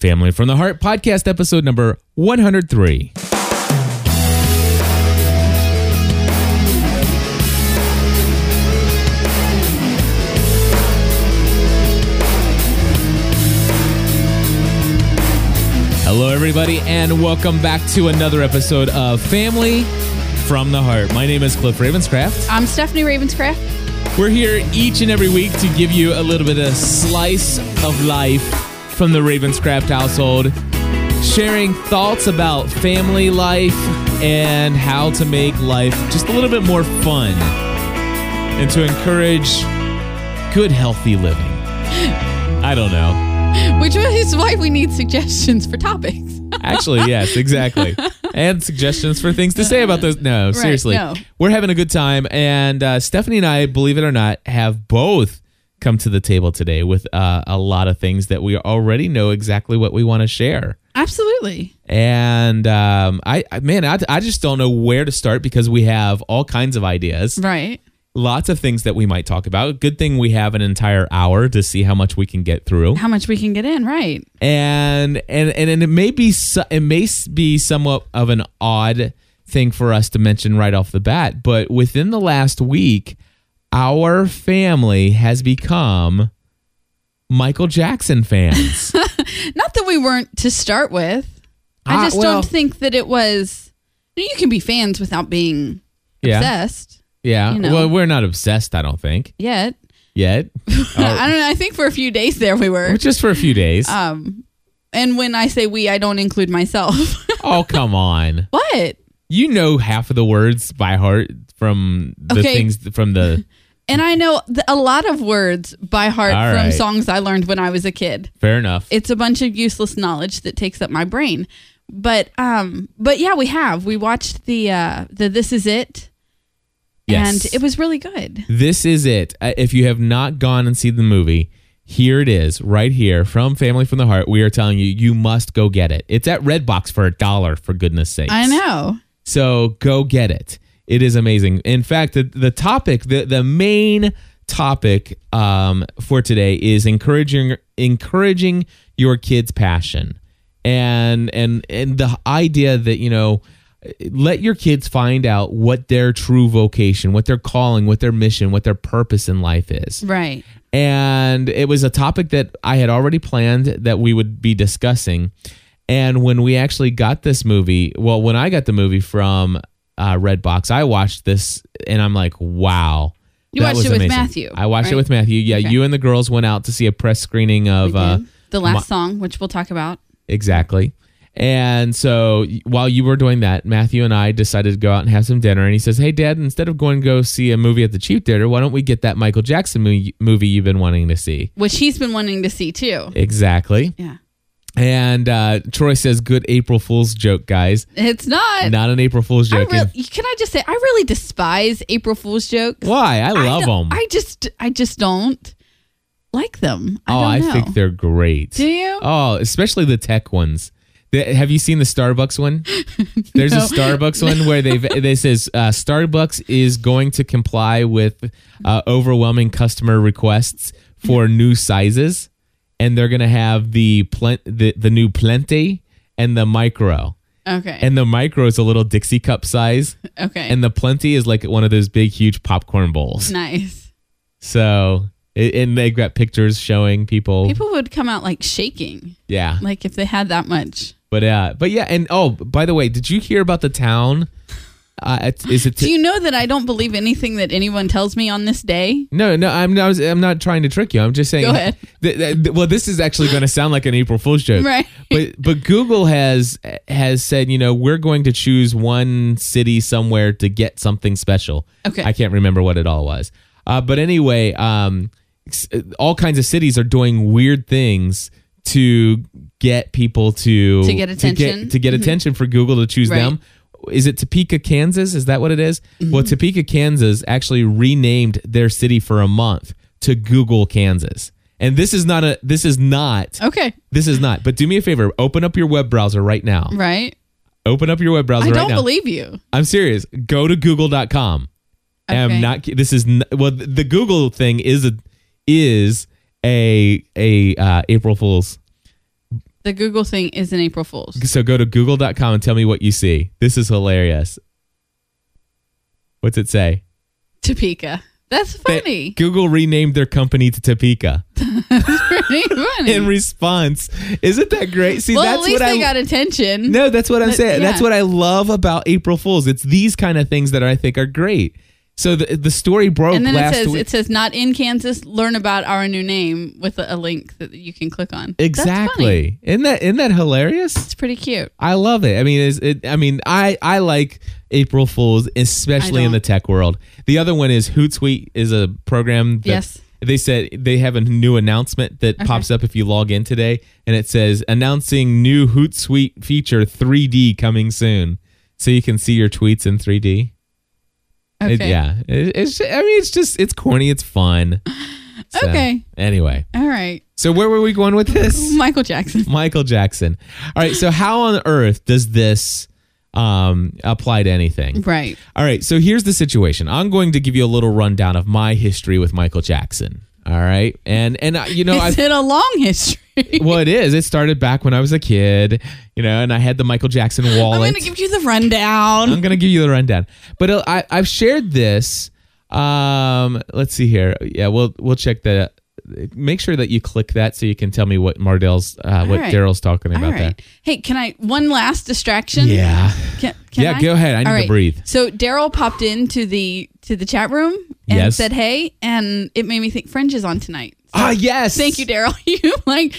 Family from the Heart podcast episode number 103. Hello, everybody, and welcome back to another episode of Family from the Heart. My name is Cliff Ravenscraft. I'm Stephanie Ravenscraft. We're here each and every week to give you a little bit of slice of life from the Ravenscraft household, sharing thoughts about family life and how to make life just a little bit more fun and to encourage good, healthy living. I don't know. Which is why we need suggestions for topics. Actually, yes, exactly. And suggestions for things to say about those. No, seriously. no. We're having a good time. And uh, Stephanie and I, believe it or not, have both come to the table today with uh, a lot of things that we already know exactly what we want to share. Absolutely. And um, I, man, I, I just don't know where to start because we have all kinds of ideas, Right. lots of things that we might talk about. Good thing we have an entire hour to see how much we can get through. How much we can get in, right? and and and, and it may be it may be somewhat of an odd thing for us to mention right off the bat but within the last week our family has become michael jackson fans Not that we weren't to start with. Ah, I just well- don't think that it was. You can be fans without being Yeah. obsessed yeah You know. well we're not obsessed i don't think yet. yet I don't know. I think for a few days there we were. just for a few days Um, and when I say we, I don't include myself. oh come on what? you know half of the words by heart from the Okay. things from the And I know th- a lot of words by heart All from right. songs I learned when I was a kid. fair enough it's a bunch of useless knowledge that takes up my brain. But um but yeah, we have. We watched the uh the This Is It yes and it was really good. This is it. Uh, If you have not gone and seen the movie, here it is, right here from Family from the Heart. We are telling you, you must go get it. It's at Redbox for a dollar, for goodness sakes. I know. So go get it. It is amazing. In fact, the, the topic, the, the main topic um, for today is encouraging encouraging your kids' passion, and and and the idea that you know let your kids find out what their true vocation, what their calling, what their mission, what their purpose in life is Right. and it was a topic that I had already planned that we would be discussing. And when we actually got this movie, well, when I got the movie from uh, Redbox, I watched this and I'm like, wow. You watched it with amazing. Matthew, I watched it with Matthew. Yeah, Okay. you and the girls went out to see a press screening of uh, the last my- song, which we'll talk about. Exactly. And so while you were doing that, Matthew and I decided to go out and have some dinner. And he says, Hey, Dad, instead of going to go see a movie at the Cheap Theater, why don't we get that Michael Jackson movie you've been wanting to see? Which he's been wanting to see too. Exactly. Yeah. And uh, Troy says, "Good April Fool's joke, guys. It's not. Not an April Fool's I joke." can I just say I really despise April Fool's jokes. Why? I love don't- them. I just I just don't like them. I oh, don't I know. think they're great. Do you? Oh, especially the tech ones. The- have you seen the Starbucks one? There's a Starbucks one where they they says uh, Starbucks is going to comply with uh, overwhelming customer requests for new sizes, and they're going to have the plen- the the new plenty and the micro. Okay. And the micro is a little Dixie cup size, okay. and the plenty is like one of those big, huge popcorn bowls. nice. So, and they got pictures showing people. People would come out like shaking, yeah, like if they had that much. but uh, but yeah, and oh, by the way, did you hear about the town? Uh, is it? Do you know that I don't believe anything that anyone tells me on this day? no, no, I'm not. I'm not trying to trick you. I'm just saying. Go ahead. th- th- well, this is actually going to sound like an April Fool's joke, Right. But but Google has has said, you know, we're going to choose one city somewhere to get something special. Okay. I can't remember what it all was. Uh, but anyway, um, all kinds of cities are doing weird things to get people to To get attention. to get, attention for Google to choose Right. them. Is it Topeka, Kansas? Is that what it is? Well, Topeka, Kansas actually renamed their city for a month to Google, Kansas. And this is not a this is not Okay. this is not. But do me a favor, open up your web browser right now. Right. Open up your web browser I right don't believe you. I'm serious. Go to google.com. Okay. I'm not this is well the Google thing is a is a a uh, April Fools The Google thing is an April Fool's. So go to google.com and tell me what you see. This is hilarious. What's it say? Topeka. That's funny. Google renamed their company to Topeka Pretty funny. in response. Isn't that great? See, well, that's at least what they I got attention. No, that's what I'm But- saying. That's what I love about April Fools. It's these kind of things that I think are great. So the the story broke and then it says week. it says not in Kansas. Learn about our new name with a, a link that you can click on. Exactly. Isn't that isn't that hilarious? It's pretty cute. I love it. I mean, is it? I mean, I I like April Fools, especially in the tech world. The other one is Hootsuite is a program. That Yes. They said they have a new announcement that pops up if you log in today, and it says announcing new Hootsuite feature 3D coming soon, so you can see your tweets in 3D. Okay. It- yeah, It- it's. I mean, it's just it's corny. It's fun. So, Okay. Anyway, All right. so where were we going with this? Michael Jackson. Michael Jackson. All right. So how on earth does this um, apply to anything? Right. All right. So here's the situation. I'm going to give you a little rundown of my history with Michael Jackson. All right. And and uh, you know I. Is it a long history? Well, it is. It started back when I was a kid, you know, and I had the Michael Jackson wallet. I'm going to give you the rundown. I'm gonna give you the rundown. But uh, I, I've shared this. Um, let's see here. Yeah, we'll we'll check that. Make sure that you click that so you can tell me what Mardell's, uh, what right. Daryl's talking about right. Hey, can I one last distraction? Yeah. Can, can Yeah, I? go ahead. I need All to breathe. So Daryl popped into the to the chat room and Yes. said, "Hey," and it made me think Fringe is on tonight. So Ah, yes. Thank you, Daryl. you like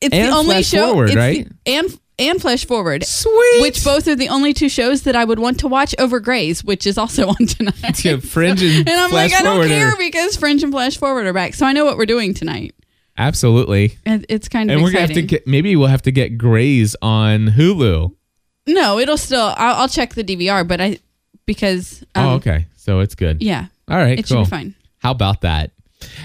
it's And the only show Forward, right? the- and and Flash Forward. Sweet. Which both are the only two shows that I would want to watch over Grey's, which is also on tonight. Yeah, Fringe and and I'm Flash like, I don't Forward care are- because Fringe and Flash Forward are back, so I know what we're doing tonight. Absolutely. And it's kind of And we're gonna have to get maybe we'll have to get Grey's on Hulu. no, it'll still. I'll, I'll check the DVR, but I because um, oh, okay. So it's good. yeah, All right. it cool. should be fine. How about that?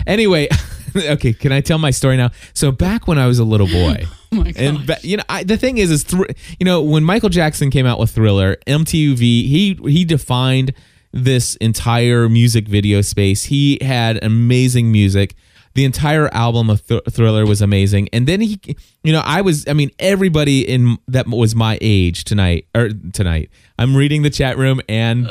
Anyway, okay. Can I tell my story now? So back when I was a little boy. Oh. And ba- you know, I, the thing is, is thr- you know, when Michael Jackson came out with Thriller, MTV, he he defined this entire music video space. He had amazing music. The entire album of Thr- Thriller was amazing. And then he, you know, I was, I mean, everybody in that was my age tonight or tonight. I'm reading the chat room and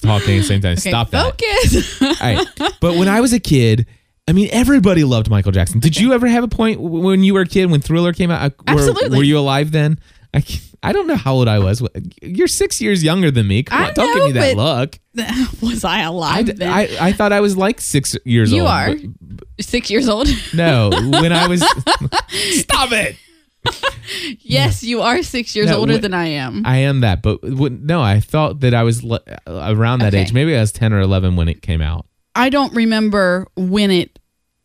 talking at the same time. Okay, Stop that. Focus. All right. But when I was a kid, I mean, everybody loved Michael Jackson. Did you ever have a point when you were a kid when Thriller came out? Uh, Were, Absolutely. Were you alive then? I, I don't know how old I was. You're six years younger than me. Come I on, don't give me that look. was I I, alive d- then? I, I thought I was like six years you old. You are but- six years old. No, when I was. Stop it. yes, you are six years No, older wh- than I am. I am that, but w- no, I thought that I was le- around that Okay. age. Maybe I was 10 or 11 when it came out. I don't remember when it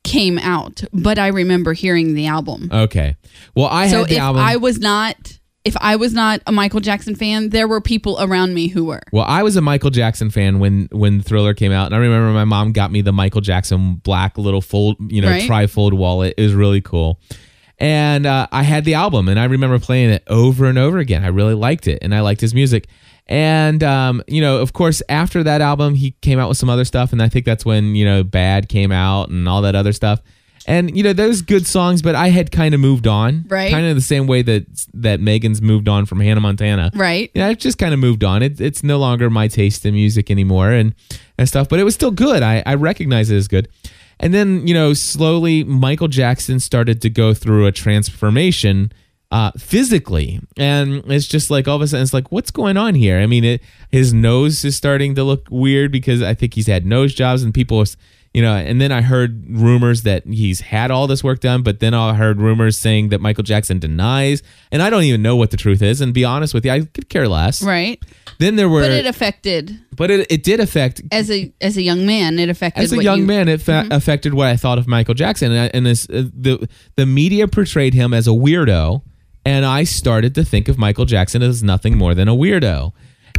came out, but I remember hearing the album. Okay. Well, I so had the if album. I was not, if I was not a Michael Jackson fan, there were people around me who were. Well, I was a Michael Jackson fan when when Thriller came out, and I remember my mom got me the Michael Jackson black little fold, you know, Right. trifold wallet. It was really cool, and uh, I had the album, and I remember playing it over and over again. I really liked it, and I liked his music. And um, you know, of course, after that album, he came out with some other stuff, and I think that's when you know Bad came out and all that other stuff. And you know, those good songs, but I had kind of moved on, Right. Kind of the same way that that Megan's moved on from Hannah Montana, Right. yeah, I've just kind of moved on. It, it's no longer my taste in music anymore and, and stuff, but it was still good. I, I recognize it as good. And then, you know, slowly Michael Jackson started to go through a transformation uh, physically. And it's just like all of a sudden, it's like, what's going on here? I mean, it, his nose is starting to look weird because I think he's had nose jobs and people, you know, and then I heard rumors that he's had all this work done, but then I heard rumors saying that Michael Jackson denies. And I don't even know what the truth is. And be honest with you, I could care less. Right. Then there were, But it affected but it, it did affect as a as a young man. It affected as a what young you- Mm-hmm. man, it fa- affected what I thought of Michael Jackson, and, I, and this, uh, the the media portrayed him as a weirdo, and I started to think of Michael Jackson as nothing more than a weirdo,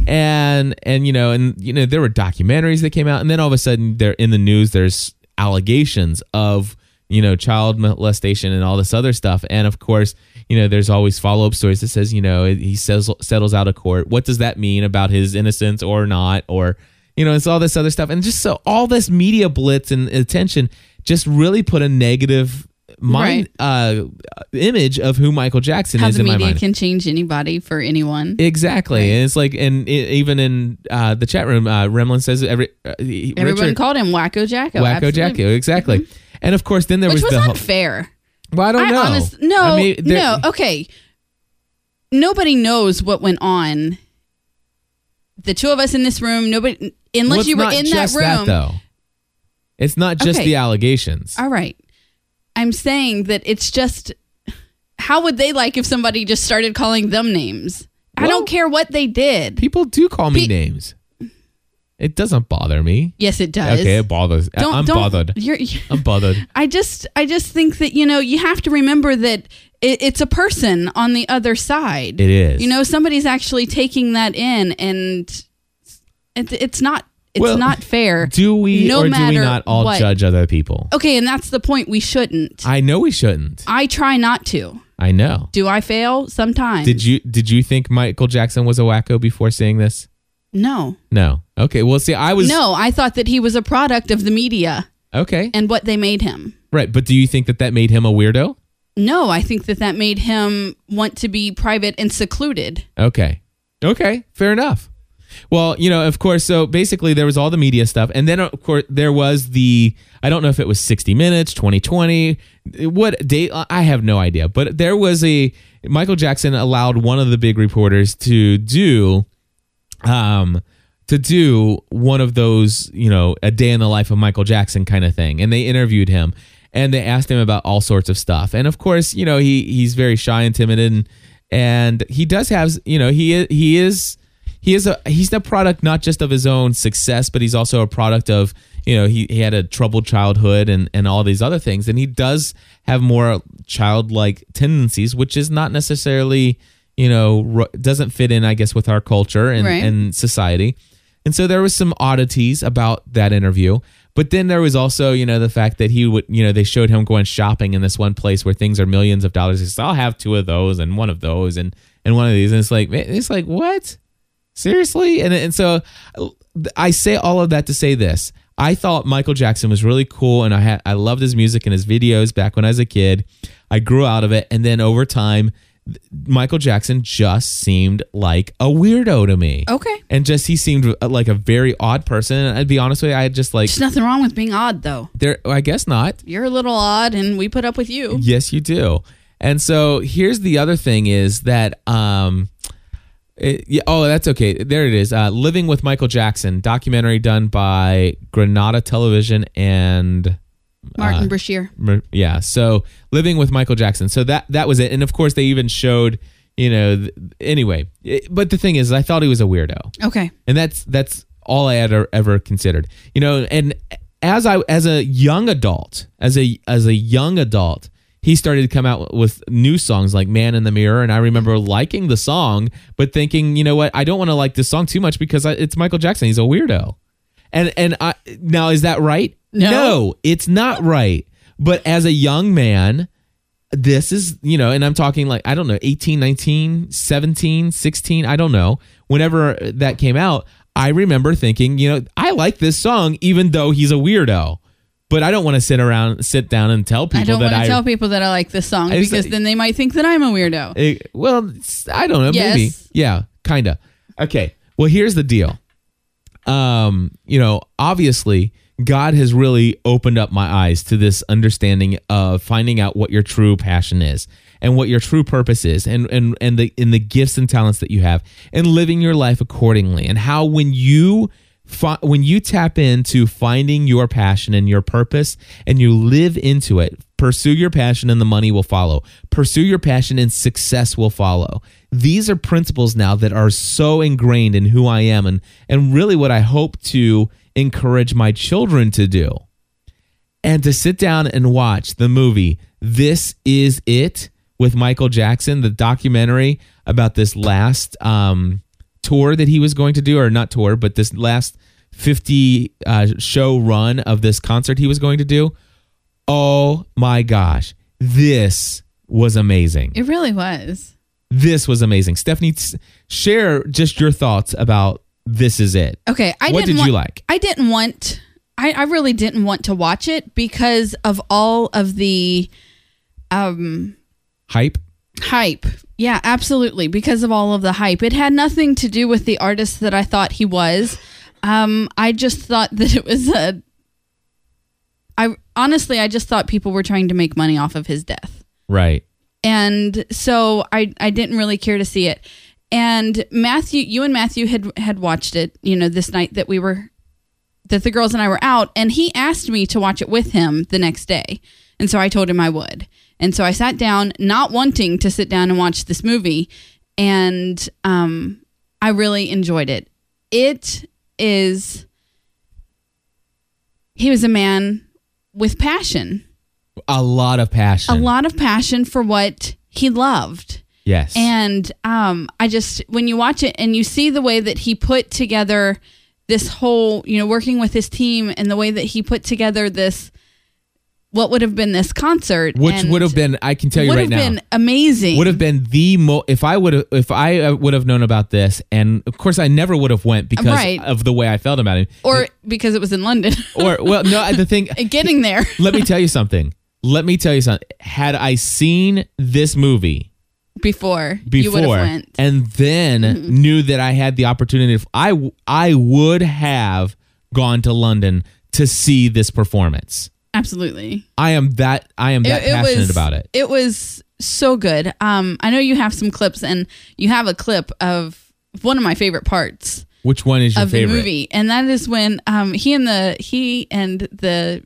and and you know, and you know, there were documentaries that came out, and then all of a sudden, they're in the news, there's allegations of you know child molestation and all this other stuff, and of course. You know, there's always follow up stories that says, you know, he says settles out of court. What does that mean about his innocence or not? Or you know, it's all this other stuff, and just so all this media blitz and attention just really put a negative mind uh, image of who Michael Jackson How is the in my mind. can change anybody for anyone. Exactly, and it's like, and i even in uh, the chat room, uh, Remlin says every uh, Everyone Richard, called him Wacko Jacko. Wacko absolutely. Jacko, exactly. And of course, then there Which was was the whole, unfair. well, I don't I know. honest, no, I mean, no. Okay, nobody knows what went on. The two of us in this room, nobody, unless well, you were in that room. though. It's not just Okay. the allegations. All right, I'm saying that it's just. How would they like if somebody just started calling them names? I don't care what they did. People do call me Pe- names. It doesn't bother me. Yes, it does. Okay, it bothers. Don't, I'm don't, bothered. You're, I'm bothered. I just I just think that you know you have to remember that it, it's a person on the other side. It is. You know, somebody's actually taking that in, and it, it's not it's Well, not fair. Do we no or do we not all what. judge other people? Okay, and that's the point. We shouldn't. I, I know we shouldn't. I try not to. I know. Do I fail sometimes? Did you did you think Michael Jackson was a wacko before seeing this? No, No. Okay. Well, see, I was no. I thought that he was a product of the media okay. and what they made him. Right, but do you think that that made him a weirdo? No, I think that that made him want to be private and secluded. Okay. Okay. Fair enough. Well, you know, of course, so basically there was all the media stuff. And then, of course, there was the, I don't know if it was 60 Minutes, 2020, what date, I have no idea. But there was a, Michael Jackson allowed one of the big reporters to do, um, to do one of those, you know, a day in the life of Michael Jackson kind of thing. And they interviewed him and they asked him about all sorts of stuff. And of course, you know, he he's very shy and timid and and he does have, you know, he he is he is a he's the product not just of his own success, but he's also a product of, you know, he, he had a troubled childhood and and all these other things and he does have more childlike tendencies, which is not necessarily, you know, doesn't fit in I guess with our culture and Right. and society. And so there was some oddities about that interview. But then there was also, you know, the fact that he would, you know, they showed him going shopping in this one place where things are millions of dollars. He says, I'll have two of those and one of those and and one of these. And it's like, it's like, what? Seriously? And and so I say all of that to say this. I thought Michael Jackson was really cool and I had I loved his music and his videos back when I was a kid. I grew out of it and then over time Michael Jackson just seemed like a weirdo to me Okay. and just he seemed like a very odd person. And I'd be honest with you, I just like There's nothing wrong with being odd, though. there. I guess not. You're a little odd, and we put up with you. Yes, you do. And so here's the other thing is that um, it- yeah, oh, that's okay. There it is. Uh, Living with Michael Jackson documentary done by Granada Television and Martin uh, Bashir. Yeah so living with michael jackson so that that was it and of course they even showed you know th- anyway it- but the thing is i thought he was a weirdo Okay. and that's that's all i had ever, ever considered you know and as i as a young adult as a as a young adult he started to come out with new songs like man in the mirror and i remember liking the song but thinking you know what i don't want to like this song too much because I, it's michael jackson he's a weirdo. And and I, now is that right? No. it's not right. But as a young man this is you know and i'm talking like i don't know 18 19 17 16 i don't know whenever that came out i remember thinking you know i like this song even though he's a weirdo but i don't want to sit around sit down and tell people I don't that want i to tell people that I like this song I just- because then they might think that I'm a weirdo. Eh, well, it's- I don't know. Maybe. Yes. Yeah, kind of. Okay. Well, here's the deal. Um, you know, obviously, God has really opened up my eyes to this understanding of finding out what your true passion is and what your true purpose is and and and the in the gifts and talents that you have and living your life accordingly and how when you fi- when you tap into finding your passion and your purpose and you live into it pursue your passion and the money will follow. Pursue your passion and success will follow. These are principles now that are so ingrained in who i am and and really what i hope to encourage my children to do. And to sit down and watch the movie this is it with michael jackson the documentary about this last um, tour that he was going to do or not tour but this last 50 uh, show run of this concert he was going to do oh my gosh this was amazing It really was. this was amazing stephanie share just your thoughts about this is it Okay. I what did want, you like I didn't want. I, I really didn't want to watch it because of all of the um Hype. Hype. Yeah, absolutely. Because of all of the hype. It had nothing to do with the artist that I thought he was. Um, I just thought that it was a I honestly I just thought people were trying to make money off of his death. Right. And so I I didn't really care to see it. And Matthew you and Matthew had had watched it, you know, this night that we were that the girls and I were out and he asked me to watch it with him the next day. And so I told him I would. And so I sat down not wanting to sit down and watch this movie and um I really enjoyed it. It is he was a man with passion, A lot of passion. a lot of passion for what he loved. Yes. And um, I just, when you watch it and you see the way that he put together this whole, you know, working with his team and the way that he put together this, what would have been this concert, which would have been, I can tell you right now, would have been amazing. would have been the mo. If I would have, if I uh, would have known about this, and of course I never would have went because Right. of the way I felt about it. or because it was in London. or well, no, the thing. Getting there. let me tell you something. Let me tell you something. Had I seen this movie before, you would have before went. Mm-hmm. and then knew that I had the opportunity, if I I would have gone to London to see this performance. Absolutely. I am that I am that passionate about it. It was so good. Um, I know you have some clips, and you have a clip of one of my favorite parts Which one is your of favorite? the movie, and that is when um, he and the he and the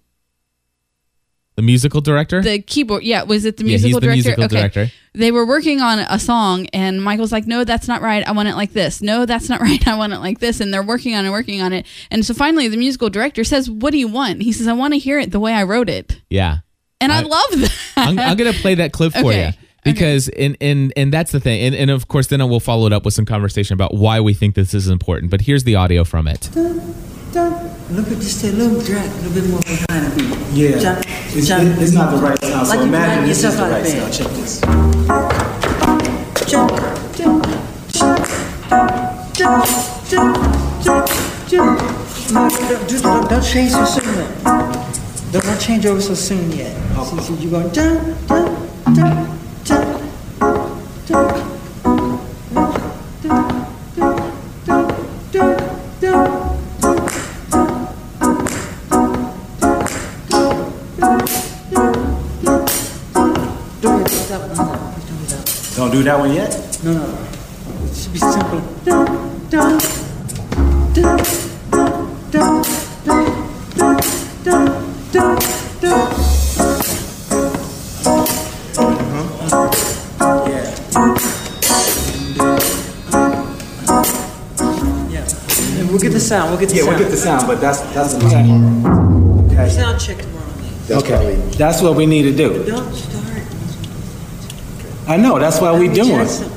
The musical director? the keyboard. Yeah, was it the Yeah, he's musical the director? musical okay. director. They were working on a song, and Michael's like, "No, that's not right. I want it like this. No, that's not right. I want it like this." And they're working on it, working on it. And so finally, the musical director says, "What do you want?" He says, "I want to hear it the way I wrote it." yeah. And I, I- love that. I'm, I'm gonna play that clip for Okay. you because and and and that's the thing and, and of course then I will follow it up with some conversation about why we think this is important but here's the audio from it Look at just a little drag, a little bit more behind the beat. Yeah, Jump, it's, jump. it's not the right sound. So Like you imagine this is the right sound. Check this. Jump, jump, jump, jump, jump, jump, jump. No, don't, just don't, don't change so soon yet. Don't, don't change over so soon yet. See, see, you're going jump, jump, jump, do that one yet. No, no, no. It should be simple. Dun, dun, dun, dun, dun, dun, dun, dun. Yeah. Yeah. And we'll get the sound. We'll get the Yeah, sound. Yeah, we'll get the sound, but that's that's the part. Okay. sound check tomorrow. Okay. That's what we need to do. Don't start. I know. That's why we doing. Jackson.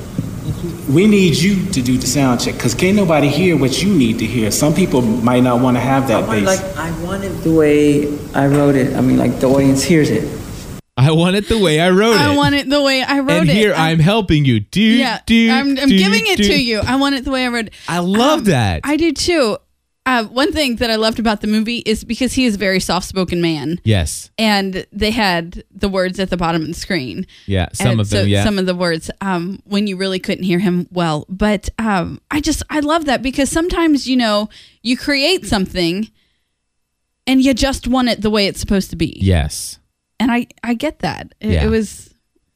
We need you to do the sound check because can't nobody hear what you need to hear. Some people might not want to have I that want, bass. like I want it the way I wrote it. I mean, like the audience hears it. I want it the way I wrote it I want it the way I wrote and it. here I- I'm helping you do yeah, do I'm, I'm do, giving it do. to you. I want it the way I wrote it. I love Um, that I do too. Uh, one thing that I loved about the movie is because he is a very soft-spoken man, yes and they had the words at the bottom of the screen. yeah some And of them yeah some of the words um, when you really couldn't hear him well. But um, I just I love that because sometimes you know you create something, and you just want it the way it's supposed to be. yes and I I get that. It, Yeah. it was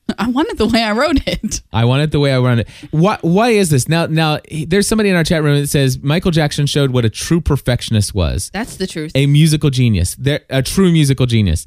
I want it the way I wrote it. I want it the way I want it. Why? Why is this now? Now there's somebody in our chat room that says Michael Jackson showed what a true perfectionist was. That's the truth. a musical genius. There, a true musical genius.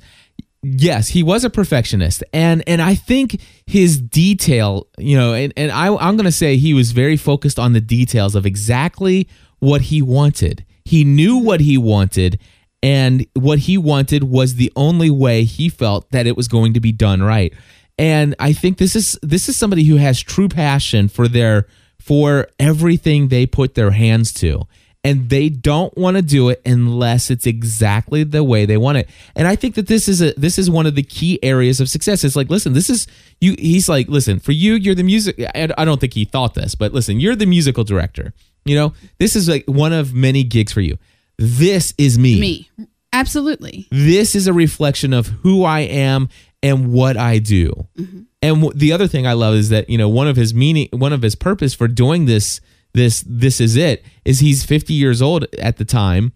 Yes, he was a perfectionist, and and I think his detail, you know, and and I I'm gonna say he was very focused on the details of exactly what he wanted. He knew what he wanted, and what he wanted was the only way he felt that it was going to be done right. And I think this is this is somebody who has true passion for their for everything they put their hands to and they don't want to do it unless it's exactly the way they want it. And I think that this is a this is one of the key areas of success. It's like, listen, this is you. He's like, listen, for you, you're the music. I I don't think he thought this, but listen, you're the musical director. You know, this is like one of many gigs for you. This is me. Me. Absolutely. This is a reflection of who I am and what I do. Mm-hmm. And w- the other thing I love is that you know one of his meaning, one of his purpose for doing this, this, this is it, is he's 50 years old at the time,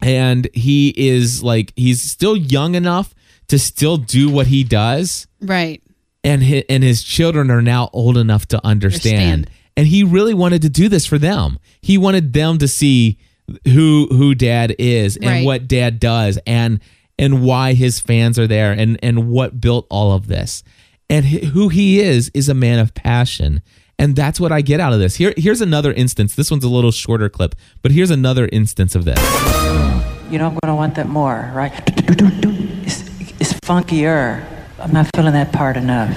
and he is like he's still young enough to still do what he does, Right. and his, and his children are now old enough to understand. Understand. And he really wanted to do this for them. He wanted them to see who who dad is and Right. what dad does and and why his fans are there and and what built all of this. And who he is is a man of passion. And that's what I get out of this. Here here's another instance. This one's a little shorter clip, but here's another instance of this. You know, I'm gonna want that more, right? It's, it's funkier. I'm not feeling that part enough.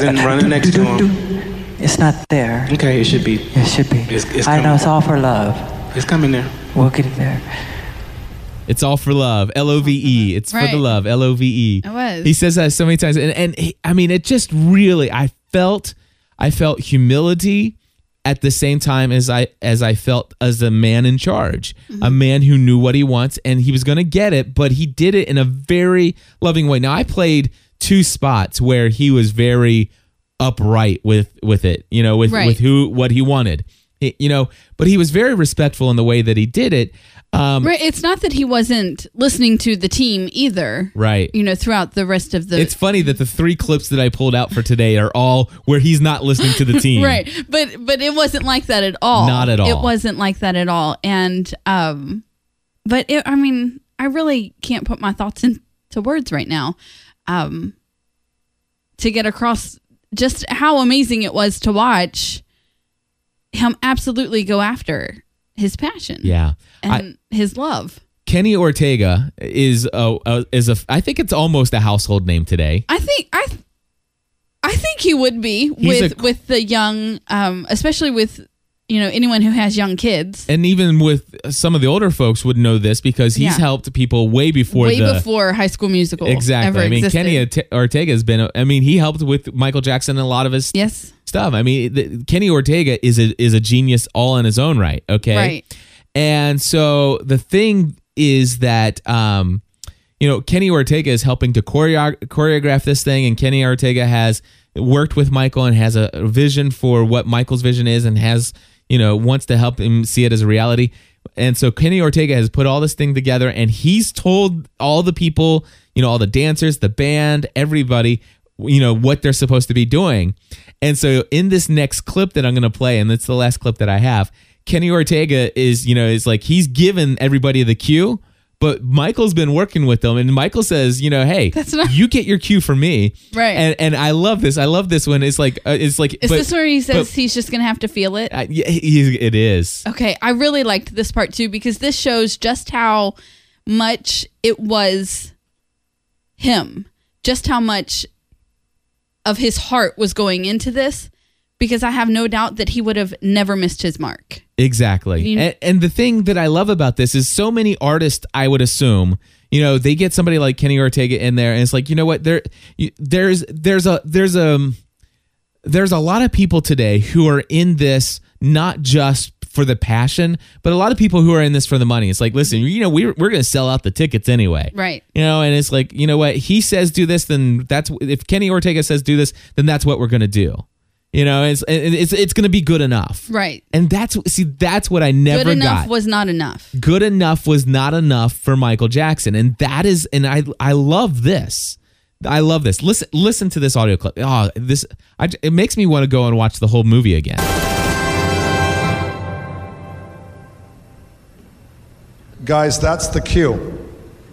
Then run it next to him. It's not there. Okay, it should be. It should be. It's- it's I know it's all for love. It's coming there. We'll get it there. It's all for love. L O V E. It's for the love. L O V E. It was. He says that so many times, and and he, I mean, it just really. I felt, I felt humility at the same time as I as I felt as a man in charge, a mm-hmm. man who knew what he wants and he was going to get it, but he did it in a very loving way. Now I played two spots where he was very upright with with it, you know, with Right. with who what he wanted. You know, but he was very respectful in the way that he did it. Um, Right. It's not that he wasn't listening to the team either. Right. You know, throughout the rest of the. It's funny that the three clips that I pulled out for today are all where he's not listening to the team. right but but it wasn't like that at all Not at all. it wasn't like that at all and um but it, i mean i really can't put my thoughts into words right now um to get across just how amazing it was to watch him absolutely go after his passion Yeah. I, and his love Kenny Ortega is a, a is a I think it's almost a household name today. I think I I think he would be He's with a- with the young um especially with you know anyone who has young kids And even with some of the older folks would know this because he's Yeah. helped people way before way the before High School Musical Exactly. ever I mean, existed. Kenny Orte- Ortega has been. I mean, he helped with Michael Jackson and a lot of his yes stuff. I mean, the, Kenny Ortega is a is a genius all in his own right. Okay. Right. And so the thing is that um, you know, Kenny Ortega is helping to choreo- choreograph this thing, and Kenny Ortega has worked with Michael and has a vision for what Michael's vision is, and has you know wants to help him see it as a reality. And so Kenny Ortega has put all this thing together, and he's told all the people, you know, all the dancers, the band, everybody, you know, what they're supposed to be doing. And so in this next clip that I'm going to play, and it's the last clip that I have, Kenny Ortega is, you know, is like he's given everybody the cue, but Michael's been working with them, and Michael says, you know, hey, That's not- you get your cue from me, Right. And and I love this. I love this one. It's like uh, it's like is but- this where he says but- he's just gonna have to feel it uh, yeah, he, it is. okay I really liked this part too because this shows just how much it was him just how much of his heart was going into this because I have no doubt that he would have never missed his mark Exactly. You- and, and the thing that I love about this is so many artists, I would assume, you know, they get somebody like Kenny Ortega in there and it's like, you know what, there you- there's there's a there's a there's a lot of people today who are in this not just for the passion, but a lot of people who are in this for the money. It's like, listen, you know, we're we're going to sell out the tickets anyway. Right. You know, and it's like, you know what, he says do this, then that's if Kenny Ortega says do this, then that's what we're going to do. You know, it's it's it's going to be good enough. right And that's see, that's what I never good enough got. was not enough good enough was not enough for Michael Jackson, and that is, and I I love this. I love this. Listen listen to this audio clip. Oh, this I, it makes me want to go and watch the whole movie again. Guys, that's the cue.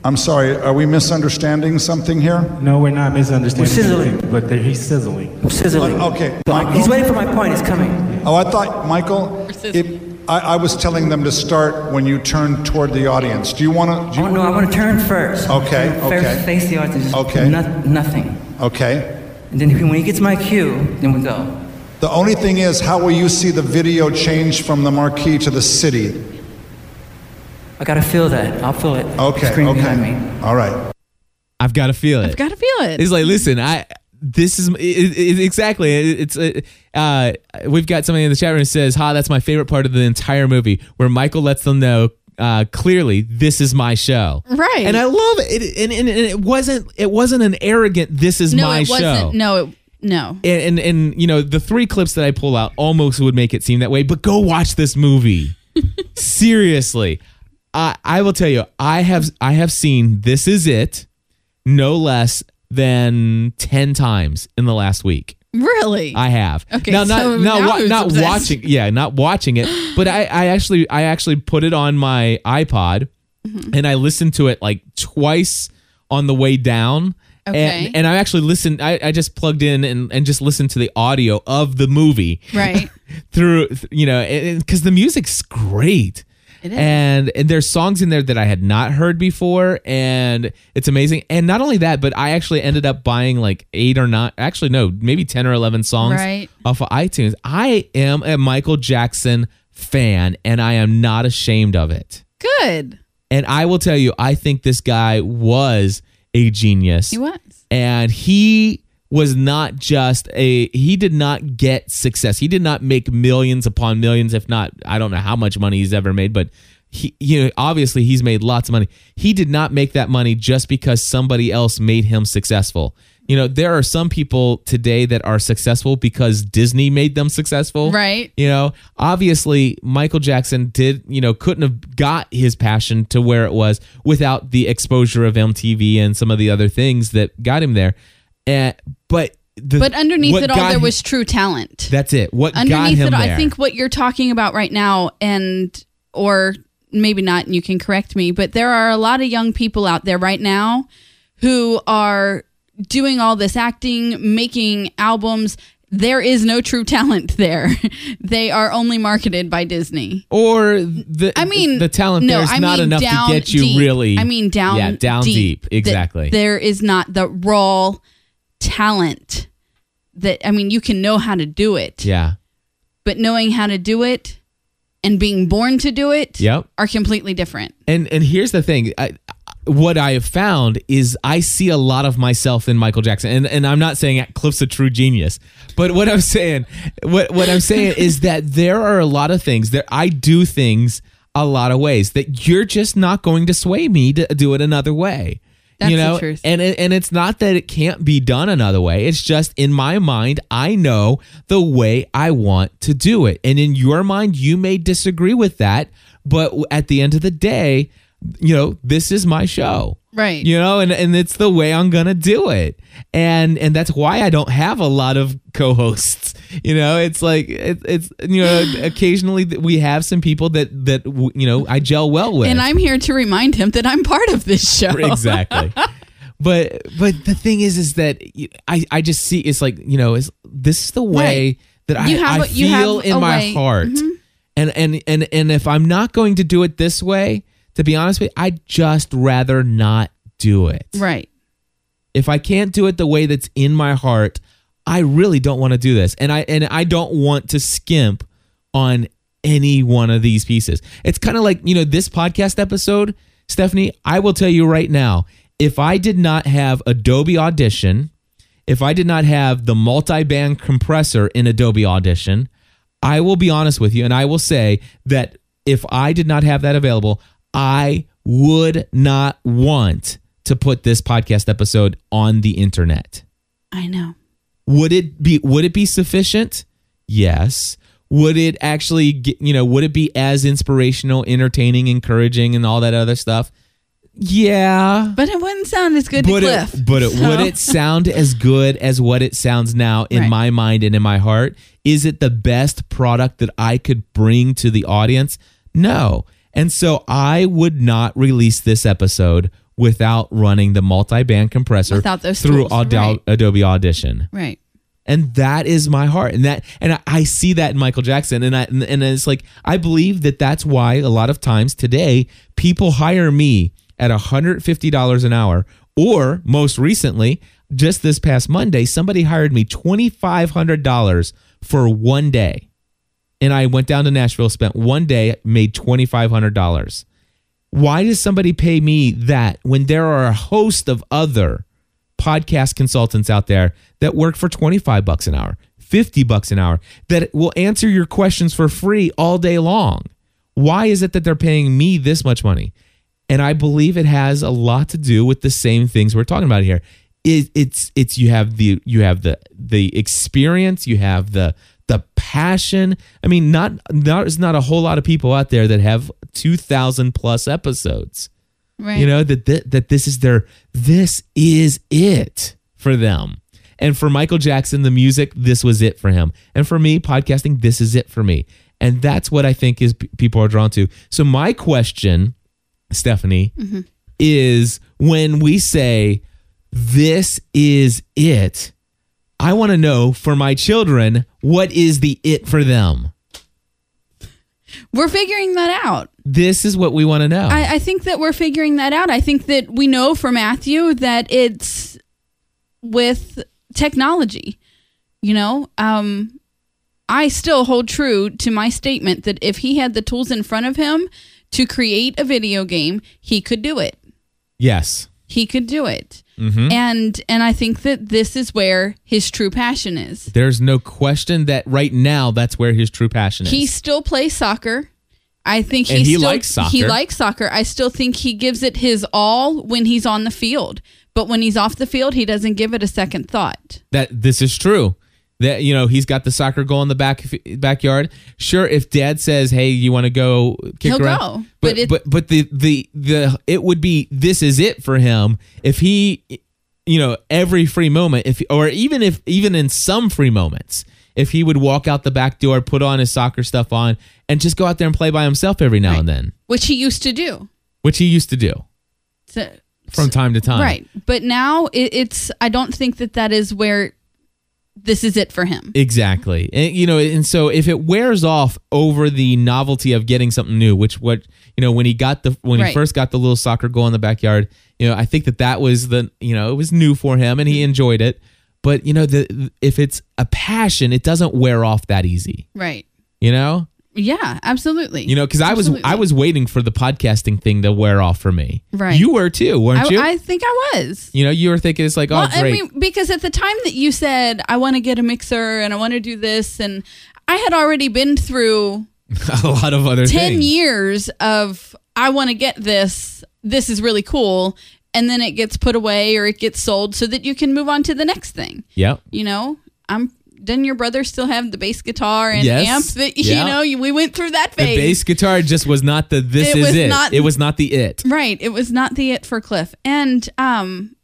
I'm sorry, are we misunderstanding something here? No, we're not misunderstanding. We're sizzling. anything, But he's sizzling. I'm sizzling. Okay, Michael? He's waiting for my point. It's coming. Oh, I thought, Michael, it, I, I was telling them to start when you turn toward the audience. Do you want to? Oh no, I want to turn first. Okay, Turn First, face the audience. Okay. No- nothing. Okay. And then when he gets my cue, then we go. The only thing is, how will you see the video change from the marquee to the city? I gotta feel that. I'll feel it. Okay, Screen behind okay. me. All right. I've got to feel it. I've got to feel it It's like, listen, I this is it, it, exactly. It, it's uh, uh, we've got somebody in the chat room that says, "Ha, that's my favorite part of the entire movie, where Michael lets them know." uh, clearly this is my show. Right. And I love it. it and, and, and it wasn't it wasn't an arrogant this is my show. no, my it wasn't. show. No, it, no. And, and and you know the three clips that I pull out almost would make it seem that way. But go watch this movie. Seriously, I I will tell you I have I have seen This Is It no less than ten times in the last week. Really? I have. Okay, Now, not so not now wa- not obsessed? watching. Yeah, not watching it. But I, I actually I actually put it on my iPod, Mm-hmm. and I listened to it like twice on the way down. Okay. And, and I actually listened. I, I just plugged in and, and just listened to the audio of the movie right. through. You know, because the music's great. It is. And and there's songs in there that I had not heard before, and it's amazing. And not only that, but I actually ended up buying like eight or not, actually no, maybe ten or eleven songs Right. off of iTunes. I am a Michael Jackson fan, and I am not ashamed of it. Good. And I will tell you, I think this guy was a genius He was. and he was not just a he did not get success he did not make millions upon millions if not i don't know how much money he's ever made but he you know obviously he's made lots of money he did not make that money just because somebody else made him successful you know there are some people today that are successful because disney made them successful Right. you know, obviously Michael Jackson did, you know, couldn't have got his passion to where it was without the exposure of MTV and some of the other things that got him there. And but the, But underneath it all, there was true talent. that's it. What got underneath him it, all, there? I think what you're talking about right now, and or maybe not, and you can correct me, but there are a lot of young people out there right now who are doing all this acting, making albums. There is no true talent there. they are only marketed by Disney. or the I mean, the talent no, there's I not mean enough to get you deep. really I mean down, yeah down deep, That exactly There is not the raw talent that I mean you can know how to do it, yeah but knowing how to do it and being born to do it Yep. are completely different. And and here's the thing. I, what I have found is I see a lot of myself in Michael Jackson, and, and I'm not saying Cliff's a true genius, but what I'm saying, what what I'm saying is that there are a lot of things that I do things a lot of ways that you're just not going to sway me to do it another way. That's you the know, truth. and it, and it's not that it can't be done another way. It's just in my mind, I know the way I want to do it, and in your mind, you may disagree with that. But at the end of the day, you know, this is my show, Right. You know, and and it's the way I'm gonna do it, and and that's why I don't have a lot of co-hosts. You know, it's like it, it's you know, occasionally we have some people that that you know I gel well with, And I'm here to remind him that I'm part of this show. exactly. But but the thing is, is that I I just see it's like you know is this is the way Right. that I, have I feel in my way. Mm-hmm. heart, and and and and if I'm not going to do it this way, to be honest with you, I'd just rather not do it. Right. If I can't do it the way that's in my heart, I really don't want to do this, and I and I don't want to skimp on any one of these pieces. It's kind of like you know this podcast episode, Stephanie. I will tell you right now, if I did not have Adobe Audition, if I did not have the multi-band compressor in Adobe Audition, I will be honest with you, and I will say that if I did not have that available, I would not want to put this podcast episode on the internet. I know. Would it be would it be sufficient? Yes. Would it actually get, you know, would it be as inspirational, entertaining, encouraging and all that other stuff? Yeah. But it wouldn't sound as good But to it, but it, so- would it sound as good as what it sounds now in Right. my mind and in my heart? Is it the best product that I could bring to the audience? No. And so I would not release this episode without running the multi-band compressor Without those through right. Adobe Audition Right. and that is my heart and that and I, I see that in michael jackson and i and, and it's like i believe that that's why a lot of times today people hire me at $150 an hour or most recently just this past monday somebody hired me $2500 for one day and i went down to nashville spent one day made $2500 why does somebody pay me that when there are a host of other podcast consultants out there that work for 25 bucks an hour, 50 bucks an hour that will answer your questions for free all day long? Why is it that they're paying me this much money? And I believe it has a lot to do with the same things we're talking about here. It, it's it's you have the you have the the experience, you have the the passion. I mean, not, not there's not a whole lot of people out there that have two thousand plus episodes. Right. You know that th- that this is their this is it for them. And for Michael Jackson, the music, this was it for him. And for me, podcasting, this is it for me. And that's what I think is p- people are drawn to. So my question, Stephanie, mm-hmm. is when we say this is it, I want to know for my children, what is the it for them? We're figuring that out. This is what we want to know. I, I think that we're figuring that out. I think that we know for Matthew that it's with technology. You know, um, I still hold true to my statement that if he had the tools in front of him to create a video game, he could do it. yes. He could do it. Mm-hmm. And and I think that this is where his true passion is. There's no question that right now that's where his true passion is. He still plays soccer. I think And he, he still, likes soccer. He likes soccer. I still think he gives it his all when he's on the field. But when he's off the field, he doesn't give it a second thought. that this is true. That you know he's got the soccer goal in the back backyard. Sure, if Dad says, "Hey, you want to go kick He'll around?" go, but but it- but but the the the it would be this is it for him if he you know every free moment if or even if even in some free moments if he would walk out the back door, put on his soccer stuff on, and just go out there and play by himself every now and then, Which he used to do. which he used to do So- from time to time. right. But now it, it's, I don't think that that is where this is it for him. Exactly. And, you know, and so if it wears off over the novelty of getting something new, which what, you know, when he got the when he first got the little soccer goal in the backyard, you know, I think that that was the, you know, it was new for him and he mm-hmm. enjoyed it. But, you know, the if it's a passion, it doesn't wear off that easy, Right. you know? Yeah, absolutely. You know, cuz I was I was waiting for the podcasting thing to wear off for me. Right. You were too, weren't you? I, I think I was. you know, you were thinking it's like, oh, Well, oh, great. I mean, because at the time that you said, I want to get a mixer and I want to do this, and I had already been through a lot of other 10 things. years of, I want to get this, this is really cool. And then it gets put away or it gets sold so that you can move on to the next thing. Yep. You know, I'm, doesn't your brother still have the bass guitar and Yes. amp that, you Yeah. know, you- we went through that phase. The bass guitar just was not the this It is it. not- it was not the it. Right. It was not the it for Cliff. And um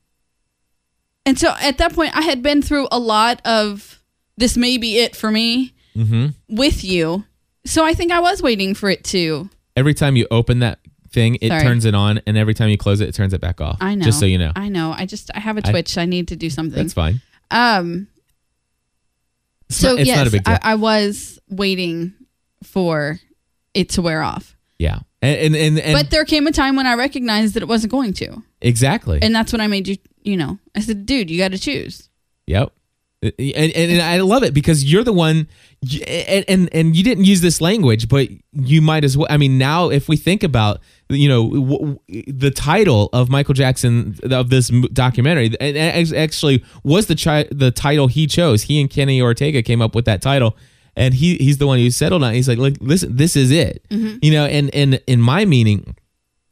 and so at that point I had been through a lot of this may be it for me Mm-hmm. with you. So I think I was waiting for it to every time you open that thing, it Sorry. turns it on, and every time you close it, it turns it back off. I know. Just so you know, I know. I just I have a twitch. I, need to do something. that's fine. Um It's, so not, it's yes, not a big deal. I, I was waiting for it to wear off. yeah, and and and, and but there came a time when I recognized that it wasn't going to. exactly. And that's when I made you you know, I said, dude, you gotta choose. Yep. Uh, and, and, and I love it because you're the one, and, and and you didn't use this language, but you might as well. I mean, now if we think about, you know, w- w- the title of Michael Jackson of this documentary, and actually was the chi- the title he chose. He and Kenny Ortega came up with that title, and he he's the one who settled on. it. He's like, look, listen, this is it. Mm-hmm. You know, and and in my meaning,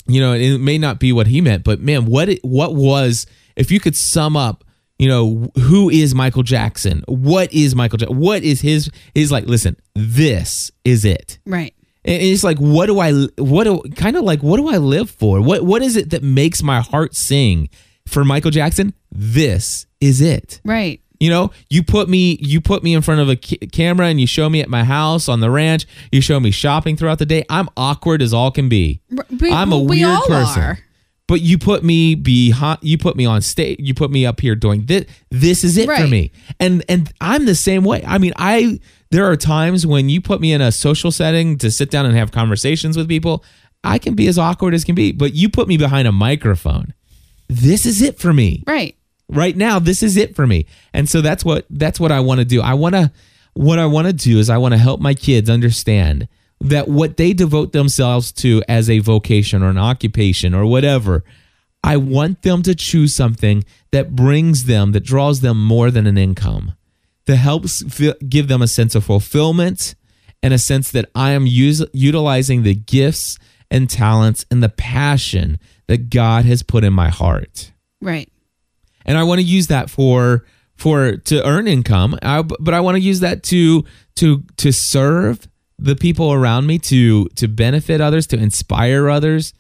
you know, it may not be what he meant, but man, what it, what was if you could sum up, you know, who is Michael Jackson? What is Michael Jackson? What is his? He's like, listen, this is it. Right. And it's like, what do I, what do, kind of like, what do I live for? What, what is it that makes my heart sing? For Michael Jackson, this is it. Right. You know, you put me you put me in front of a ca- camera and you show me at my house on the ranch. You show me shopping throughout the day. I'm awkward as all can be. We- I'm a we weird person. are. But you put me behind. You put me on stage. You put me up here doing this. This is it for me. And and I'm the same way. I mean, I there are times when you put me in a social setting to sit down and have conversations with people. I can be as awkward as can be. But you put me behind a microphone. This is it for me Right. right now this is it for me and so that's what that's what i want to do i want to what i want to do is i want to help my kids understand that what they devote themselves to as a vocation or an occupation or whatever i want them to choose something that brings them that draws them more than an income that helps give them a sense of fulfillment and a sense that I am use, utilizing the gifts and talents and the passion that God has put in my heart. Right. And I want to use that for for to earn income, I, but I want to use that to to to serve the people around me to to benefit others, to inspire others,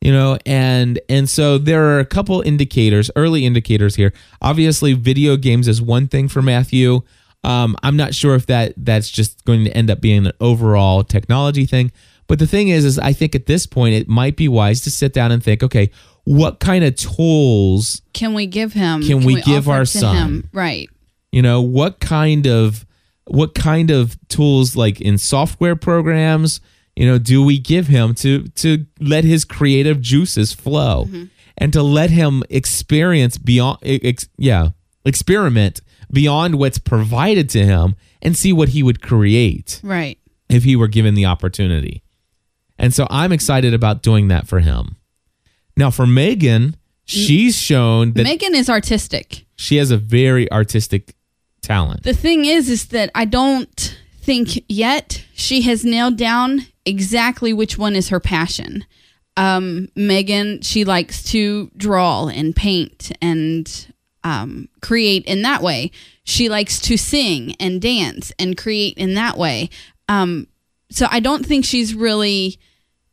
you know, and and so there are a couple indicators, early indicators here. Obviously, video games is one thing for Matthew. Um, I'm not sure if that that's just going to end up being an overall technology thing. But the thing is, is I think at this point it might be wise to sit down and think, okay, what kind of tools, Can we give him? Can we give offer our son? him? Right. you know, what kind of what kind of tools like in software programs, you know, do we give him to to let his creative juices flow mm-hmm. and to let him experience beyond ex, yeah, experiment beyond what's provided to him and see what he would create Right. if he were given the opportunity. And so I'm excited about doing that for him. Now for Megan, mm. she's shown that Megan is artistic. she has a very artistic talent. The thing is, is that I don't think yet she has nailed down exactly which one is her passion. Um, Megan, she likes to draw and paint and um, create in that way. She likes to sing and dance and create in that way. Um, so I don't think she's really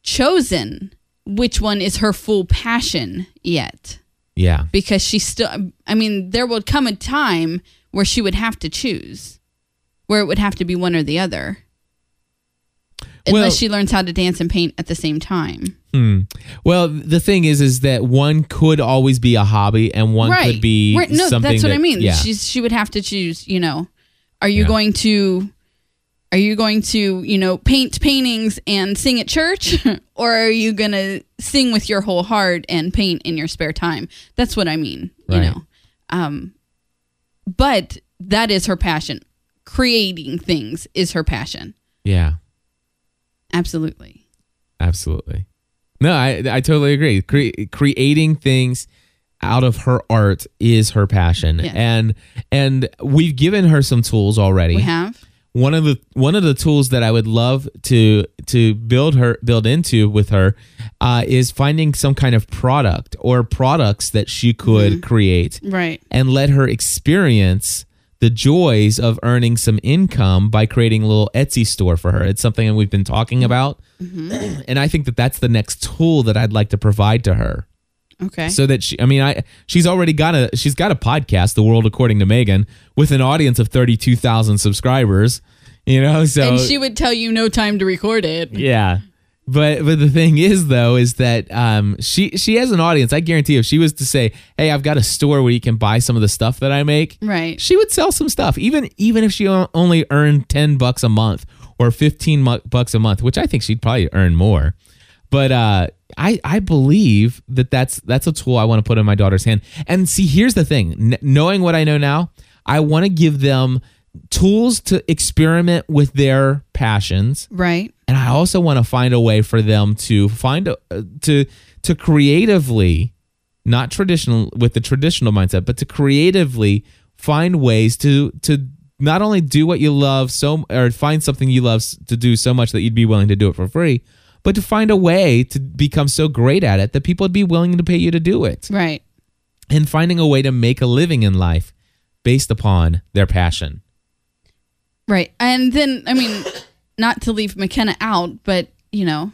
chosen which one is her full passion yet Yeah. because she still i mean there would come a time where she would have to choose where it would have to be one or the other unless Well- she learns how to dance and paint at the same time Hmm. Well, the thing is, is that one could always be a hobby, and one right could be Right, no something. that's what that- i mean Yeah. She's, she would have to choose you know are you Yeah. going to are you going to you know paint paintings and sing at church or are you going to sing with your whole heart and paint in your spare time that's what i mean you know um but that is her passion creating things is her passion yeah. absolutely Absolutely. No, I I totally agree. Cre- creating things out of her art is her passion, Yes. and and we've given her some tools already. we have one of the one of the tools that I would love to to build her build into with her uh, is finding some kind of product or products that she could Mm-hmm. create right. and let her experience the joys of earning some income by creating a little Etsy store for her. It's something that we've been talking about, and I think that that's the next tool that I'd like to provide to her okay. So that she i mean i she's already got a she's got a podcast the world according to megan with an audience of 32000 subscribers you know so and she would tell you no time to record it. Yeah. But but the thing is though is that um she she has an audience. I guarantee if she was to say hey i've got a store where you can buy some of the stuff that i make right. she would sell some stuff. Even even if she only earned 10 bucks a month or 15 bucks a month which i think she'd probably earn more. But uh i i believe that that's that's a tool i want to put in my daughter's hand. And see here's the thing. N- knowing what i know now i want to give them tools to experiment with their passions. Right. And I also want to find a way for them to find a, uh, to to creatively, not traditional with the traditional mindset, but to creatively find ways to to not only do what you love so or find something you love to do so much that you'd be willing to do it for free, but to find a way to become so great at it that people would be willing to pay you to do it, right and finding a way to make a living in life based upon their passion. right and then i mean not to leave mckenna out but you know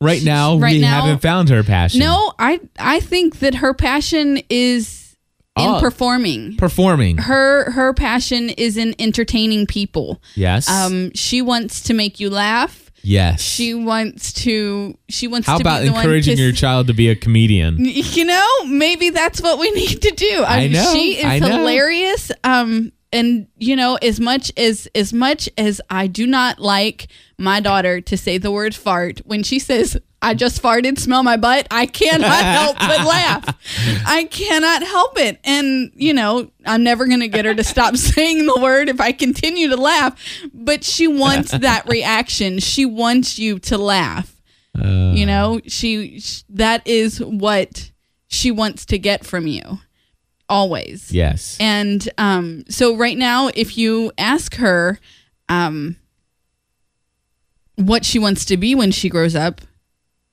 Right now, Right we now- haven't found her passion. No, I I think that her passion is in Oh. performing. performing. Her her passion is in entertaining people. yes. Um, she wants to make you laugh. Yes. She wants to. She wants. How to about be the one encouraging to your child to be a comedian? You know, maybe that's what we need to do. I mean, know, she is I know. hilarious. Um, and you know, as much as as much as I do not like my daughter to say the word fart when she says. I just farted, smell my butt. I cannot help but laugh. I cannot help it. And, you know, I'm never going to get her to stop saying the word if I continue to laugh. But she wants that reaction. She wants you to laugh Uh, you know she sh- that is what she wants to get from you always yes. and um so right now if you ask her um what she wants to be when she grows up,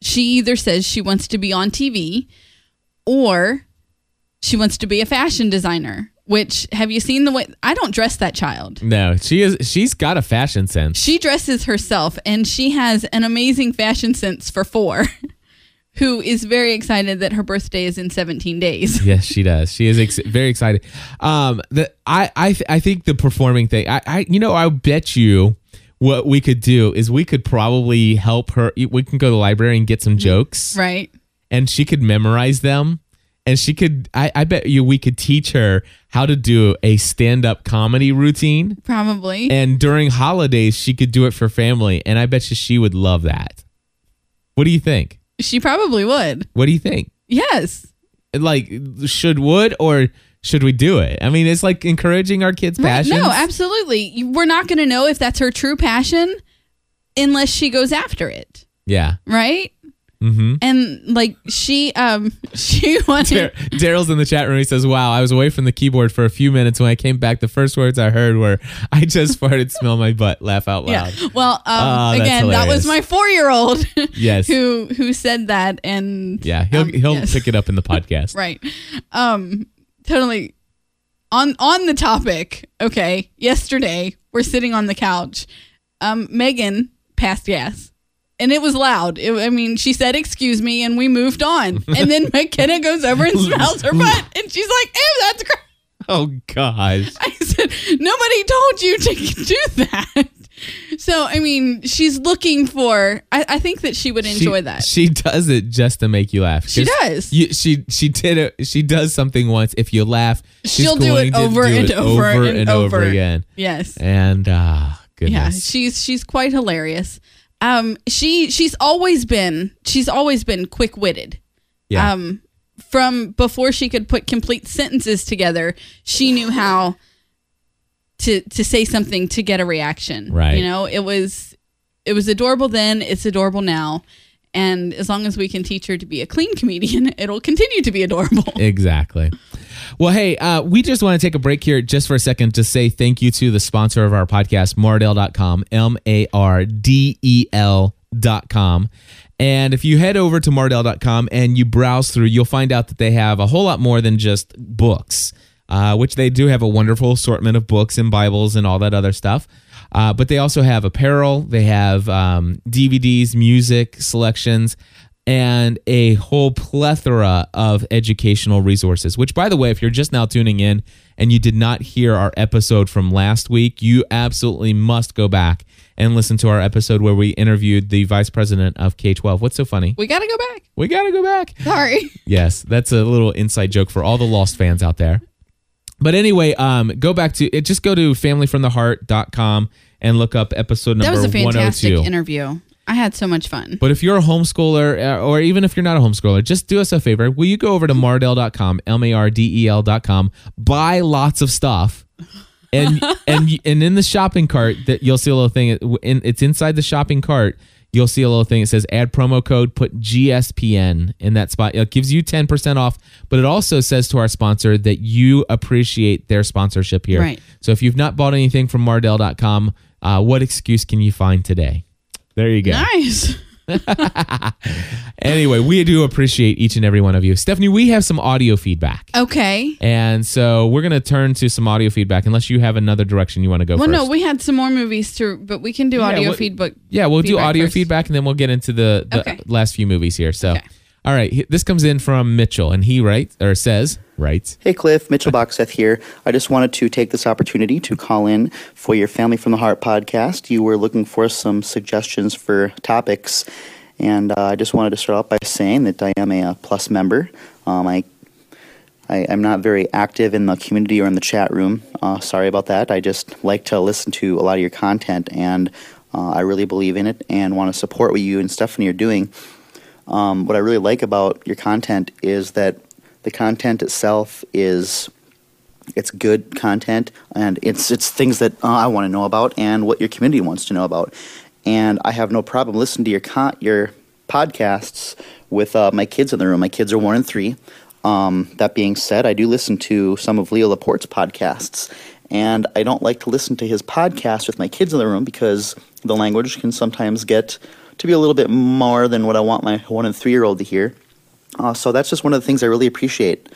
she either says she wants to be on TV or she wants to be a fashion designer. Which have you seen the way I don't dress that child? No, she is. She's got a fashion sense. She dresses herself and she has an amazing fashion sense for four, who is very excited that her birthday is in 17 days. yes, she does. She is ex- very excited. Um, the I I th- I think the performing thing. I I you know I bet you what we could do is we could probably help her. We can go to the library and get some mm-hmm. jokes, Right? and she could memorize them. And she could, I, I bet you, we could teach her how to do a stand-up comedy routine. Probably. And during holidays, she could do it for family. And I bet you she would love that. What do you think? she probably would. What do you think? Yes. Like, should would or should we do it? I mean, it's like encouraging our kids' Right. passions. No, absolutely. We're not going to know if that's her true passion unless she goes after it. Yeah. Right? Mm-hmm. And like she um she wanted Daryl's in the chat room. He says, "Wow, I was away from the keyboard for a few minutes. When I came back, the first words I heard were, "I just farted, smell my butt, laugh out loud.' yeah. Well, um Oh, again, that was my 4-year-old Yes. who who said that and Yeah, he'll um, he'll yes. pick it up in the podcast. right. Um totally on on the topic. Okay, yesterday we're sitting on the couch. Um Megan passed gas. And it was loud. It, I mean, she said, "Excuse me," and we moved on. And then McKenna goes over and smells her butt, and she's like, "Ew, that's gross." Oh gosh. I said, "Nobody told you to do that." So, I mean, she's looking for. I, I think that she would enjoy she, that. She does it just to make you laugh. She does. You, she she did it. She does something once. If you laugh, She'll do it over do and it over and over. again. yes. And ah, Yeah, goodness. she's she's quite hilarious. Um, she she's always been she's always been quick witted. Yeah. Um, from before she could put complete sentences together, she knew how to to say something to get a reaction. Right. You know, it was it was adorable then. It's adorable now. And as long as we can teach her to be a clean comedian, it'll continue to be adorable. Exactly. Well, hey, uh, we just want to take a break here just for a second to say thank you to the sponsor of our podcast, Mardel.com, M A R D E L.com. And if you head over to Mardel.com and you browse through, you'll find out that they have a whole lot more than just books, uh, which they do have a wonderful assortment of books and Bibles and all that other stuff. Uh, but they also have apparel, they have um, DVDs, music selections, and a whole plethora of educational resources. Which, by the way, if you're just now tuning in and you did not hear our episode from last week, you absolutely must go back and listen to our episode where we interviewed the vice president of K 12. What's so funny? We gotta go back. We got to go back. Sorry. Yes, that's a little inside joke for all the Lost fans out there. But anyway, um, go back to it. Just go to familyfromtheheart.com and look up episode number That was a fantastic 102. interview. I had so much fun. But if you're a homeschooler, uh, or even if you're not a homeschooler, just do us a favor. Will you go over to mardel.com, M A R D E L.com, buy lots of stuff, and and and in the shopping cart that you'll see a little thing. It's inside the shopping cart. You'll see a little thing. that says add promo code. Put GSPN in that spot. It gives you ten percent off. But it also says to our sponsor that you appreciate their sponsorship here. Right. So if you've not bought anything from Mardel.com, uh, what excuse can you find today? There you go. Nice. Anyway, we do appreciate each and every one of you. Stephanie, we have some audio feedback. Okay. And so we're going to turn to some audio feedback unless you have another direction you want to go Well, first. no, we had some more movies to, but we can do audio what- feedback. yeah, we'll do audio first. feedback and then we'll get into the, the Okay. last few movies here. So, Okay. All right, this comes in from Mitchell and he writes or says, writes, Hey Cliff, Mitchell Boxeth here. I just wanted to take this opportunity to call in for your Family from the Heart podcast. You were looking for some suggestions for topics, and uh, I just wanted to start out by saying that I am a, uh Plus member. Um, I, I am not very active in the community or in the chat room. Uh, sorry about that. I just like to listen to a lot of your content, and uh, I really believe in it and want to support what you and Stephanie are doing. Um, what I really like about your content is that the content itself is it's good content and it's it's things that uh, I want to know about and what your community wants to know about. And I have no problem listening to your con- your podcasts with uh, my kids in the room. My kids are one and three. Um, that being said, I do listen to some of Leo Laporte's podcasts, and I don't like to listen to his podcast with my kids in the room because the language can sometimes get to be a little bit more than what I want my one and three year old to hear. Uh, so that's just one of the things I really appreciate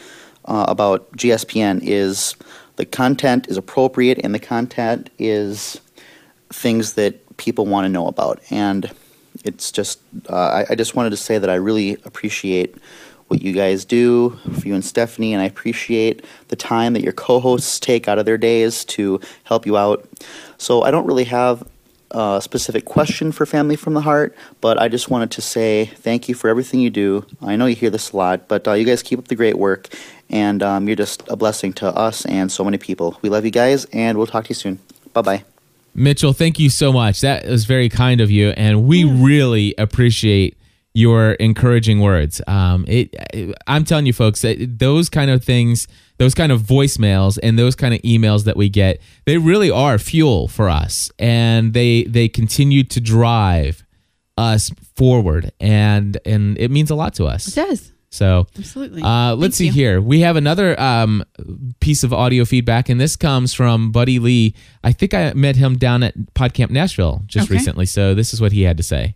uh, about GSPN is the content is appropriate and the content is things that people want to know about. And it's just, uh, I, I just wanted to say that I really appreciate what you guys do for you and Stephanie, and I appreciate the time that your co hosts take out of their days to help you out. So I don't really have a specific question for Family from the Heart, but I just wanted to say thank you for everything you do. I know you hear this a lot, but uh, you guys keep up the great work, and um, you're just a blessing to us and so many people. We love you guys, and we'll talk to you soon. Bye bye. Mitchell, thank you so much. That was very kind of you, and we really appreciate your encouraging words. Um, it, I'm telling you, folks, those kind of things, those kind of voicemails, and those kind of emails that we get, they really are fuel for us, and they they continue to drive us forward, and and it means a lot to us. It does. So Absolutely. uh, let's Thank see you. here. We have another um, piece of audio feedback, and this comes from Buddy Lee. I think I met him down at PodCamp Nashville just Okay. recently. So this is what he had to say.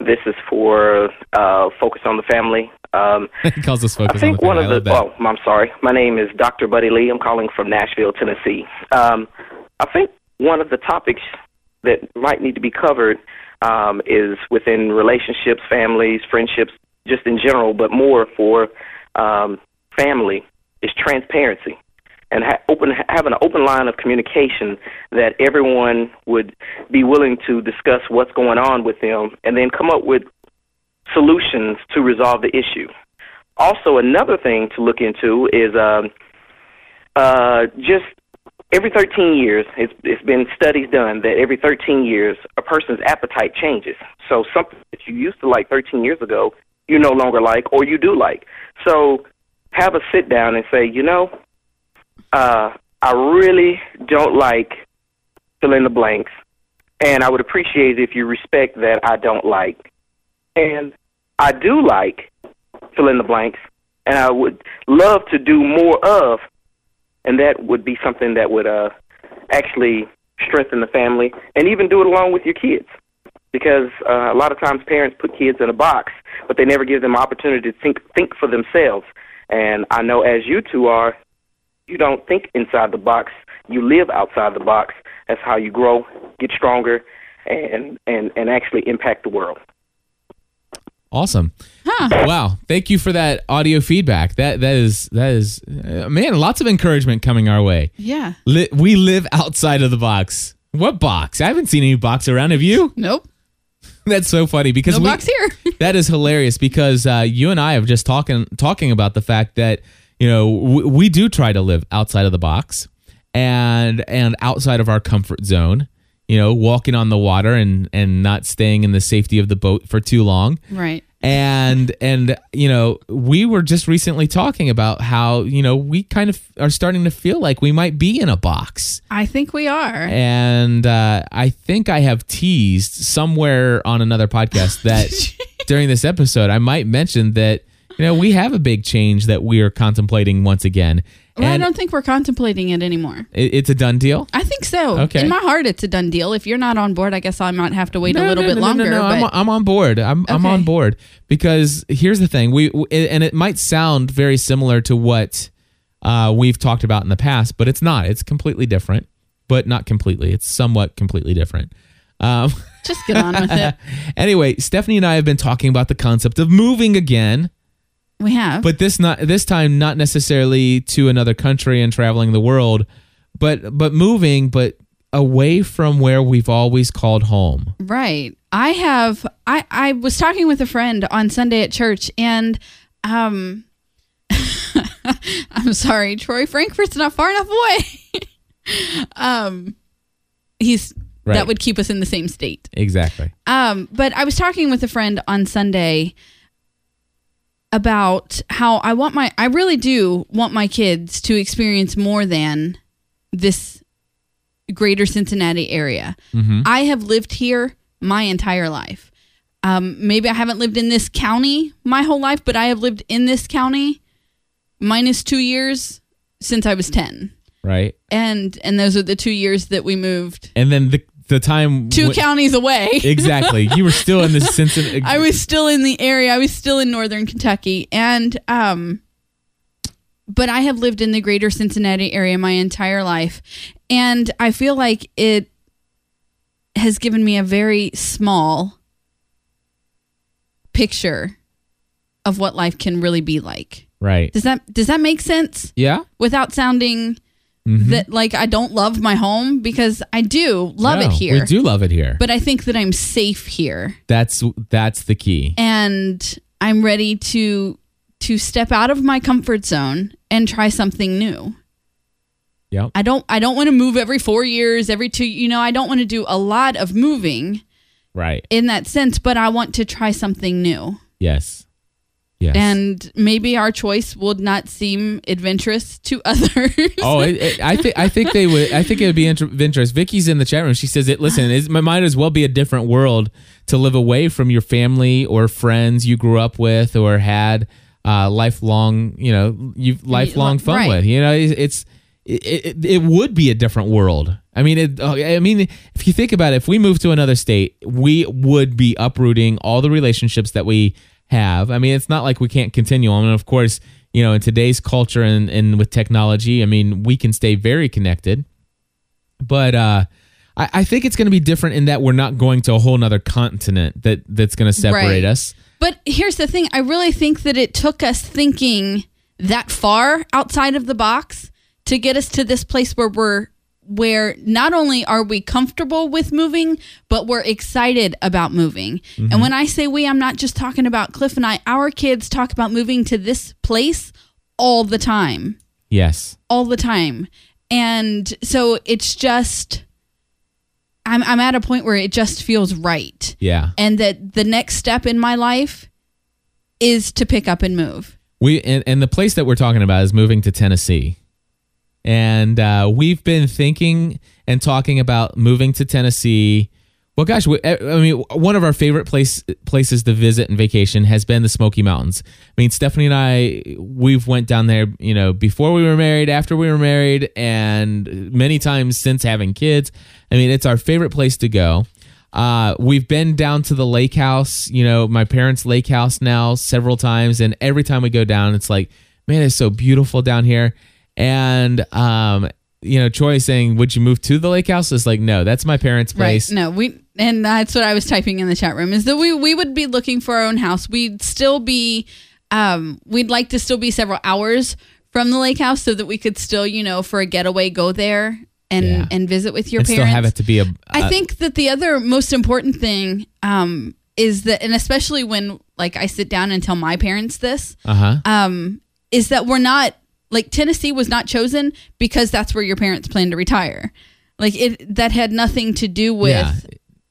This is for uh, Focus on the Family. Um, he calls us focus I think on the one family. of the. I love that. Oh, I'm sorry. My name is Dr. Buddy Lee. I'm calling from Nashville, Tennessee. Um, I think one of the topics that might need to be covered um, is within relationships, families, friendships, just in general, but more for um, family is transparency and ha- open having an open line of communication that everyone would be willing to discuss what's going on with them and then come up with solutions to resolve the issue. Also, another thing to look into is um, uh, just every 13 years, it's, it's been studies done that every 13 years, a person's appetite changes. So something that you used to like 13 years ago, you no longer like or you do like. So have a sit down and say, you know, uh, I really don't like fill in the blanks, and I would appreciate it if you respect that I don't like. And I do like fill in the blanks, and I would love to do more of, and that would be something that would uh, actually strengthen the family, and even do it along with your kids. Because uh, a lot of times parents put kids in a box, but they never give them opportunity to think think for themselves. And I know as you two are, you don't think inside the box. You live outside the box. That's how you grow, get stronger, and and and actually impact the world. Awesome. Wow. Thank you for that audio feedback. That that is that is uh, man, lots of encouragement coming our way. Yeah. Li- we live outside of the box. What box? I haven't seen any box around. Have you? Nope. That's so funny because No we, box here. that is hilarious because uh, you and I have just talking talking about the fact that you know we, we do try to live outside of the box and and outside of our comfort zone. You know, walking on the water and and not staying in the safety of the boat for too long Right. and and you know we were just recently talking about how you know we kind of are starting to feel like we might be in a box I think we are. and uh, i think i have teased somewhere on another podcast that during this episode i might mention that you know we have a big change that we are contemplating once again Well, I don't think we're contemplating it anymore. it- it's a done deal I think so. Okay. In my heart, it's a done deal. If you're not on board, I guess I might have to wait a little no, bit no, no, longer. No, no, I'm, but I'm on board. I'm, I'm on board because here's the thing. We we- and it might sound very similar to what uh, we've talked about in the past, but it's not. It's completely different, but not completely. It's somewhat completely different. Um, just get on with it. anyway, Stephanie and I have been talking about the concept of moving again, We have. but this not this time not necessarily to another country and traveling the world, but but moving, but away from where we've always called home. Right. I have I I was talking with a friend on Sunday at church and um I'm sorry, Troy Frankfort's not far enough away. um he's Right. that would keep us in the same state. Exactly. Um, but I was talking with a friend on Sunday about how I want my I really do want my kids to experience more than this greater Cincinnati area. I have lived here my entire life. Um, maybe I haven't lived in this county my whole life, but I have lived in this county minus two years since I was ten. Right. And and those are the two years that we moved. And then the the time two when- counties away. exactly. You were still in the Cincinnati. I was still in the area. I was still in northern Kentucky, and um, but I have lived in the greater Cincinnati area my entire life, and I feel like it has given me a very small picture of what life can really be like. right. Does that does that make sense? Yeah. Without sounding Mm-hmm. that like I don't love my home because I do love it here. We do love it here. But I think that I'm safe here that's that's the key. and I'm ready to to step out of my comfort zone and try something new. Yep. I don't I don't want to move every 4 years, every 2, you know, I don't want to do a lot of moving Right. in that sense, but I want to try something new. Yes. Yes. And maybe our choice would not seem adventurous to others. Oh, it, it, I think I think they would. I think it would be adventurous. Vicky's in the chat room. She says, "It listen, it might as well be a different world to live away from your family or friends you grew up with or had uh, lifelong, you know, you lifelong fun right. with. You know, it's, it, it, it would be a different world. I mean, it, uh, I mean, if you think about it, if we moved to another state, we would be uprooting all the relationships that we have. I mean, it's not like we can't continue on. And of course, you know, in today's culture and, and with technology, I mean, we can stay very connected. But uh, I, I think it's going to be different in that we're not going to a whole nother continent that that's going to separate Right. us. But here's the thing I really think that it took us thinking that far outside of the box to get us to this place where we're where not only are we comfortable with moving, but we're excited about moving. And mm-hmm. when I say we, I'm not just talking about Cliff and I. Our kids talk about moving to this place all the time Yes. all the time. And so it's just I'm I'm at a point where it just feels right. Yeah. And that the next step in my life is to pick up and move. We and, and the place that we're talking about is moving to Tennessee, and uh, we've been thinking and talking about moving to Tennessee. Well, gosh, we, I mean, one of our favorite place places to visit and vacation has been the Smoky Mountains. I mean, Stephanie and I, we've went down there, you know, before we were married, after we were married, and many times since having kids. I mean, it's our favorite place to go. Uh, we've been down to the lake house, you know, my parents' lake house now several times, and every time we go down, it's like, man, it's so beautiful down here. And um, you know, Troy saying, "Would you move to the lake house?" It's like, no, that's my parents' place. Right. No, we and that's what I was typing in the chat room is that we we would be looking for our own house. We'd still be um we'd like to still be several hours from the lake house so that we could still, you know, for a getaway go there and Yeah. and visit with your and parents. still have it to be a. I a- think that the other most important thing um, is that, and especially when like I sit down and tell my parents this, uh-huh. um, is that we're not like Tennessee was not chosen because that's where your parents plan to retire. Like it, that had nothing to do with Yeah.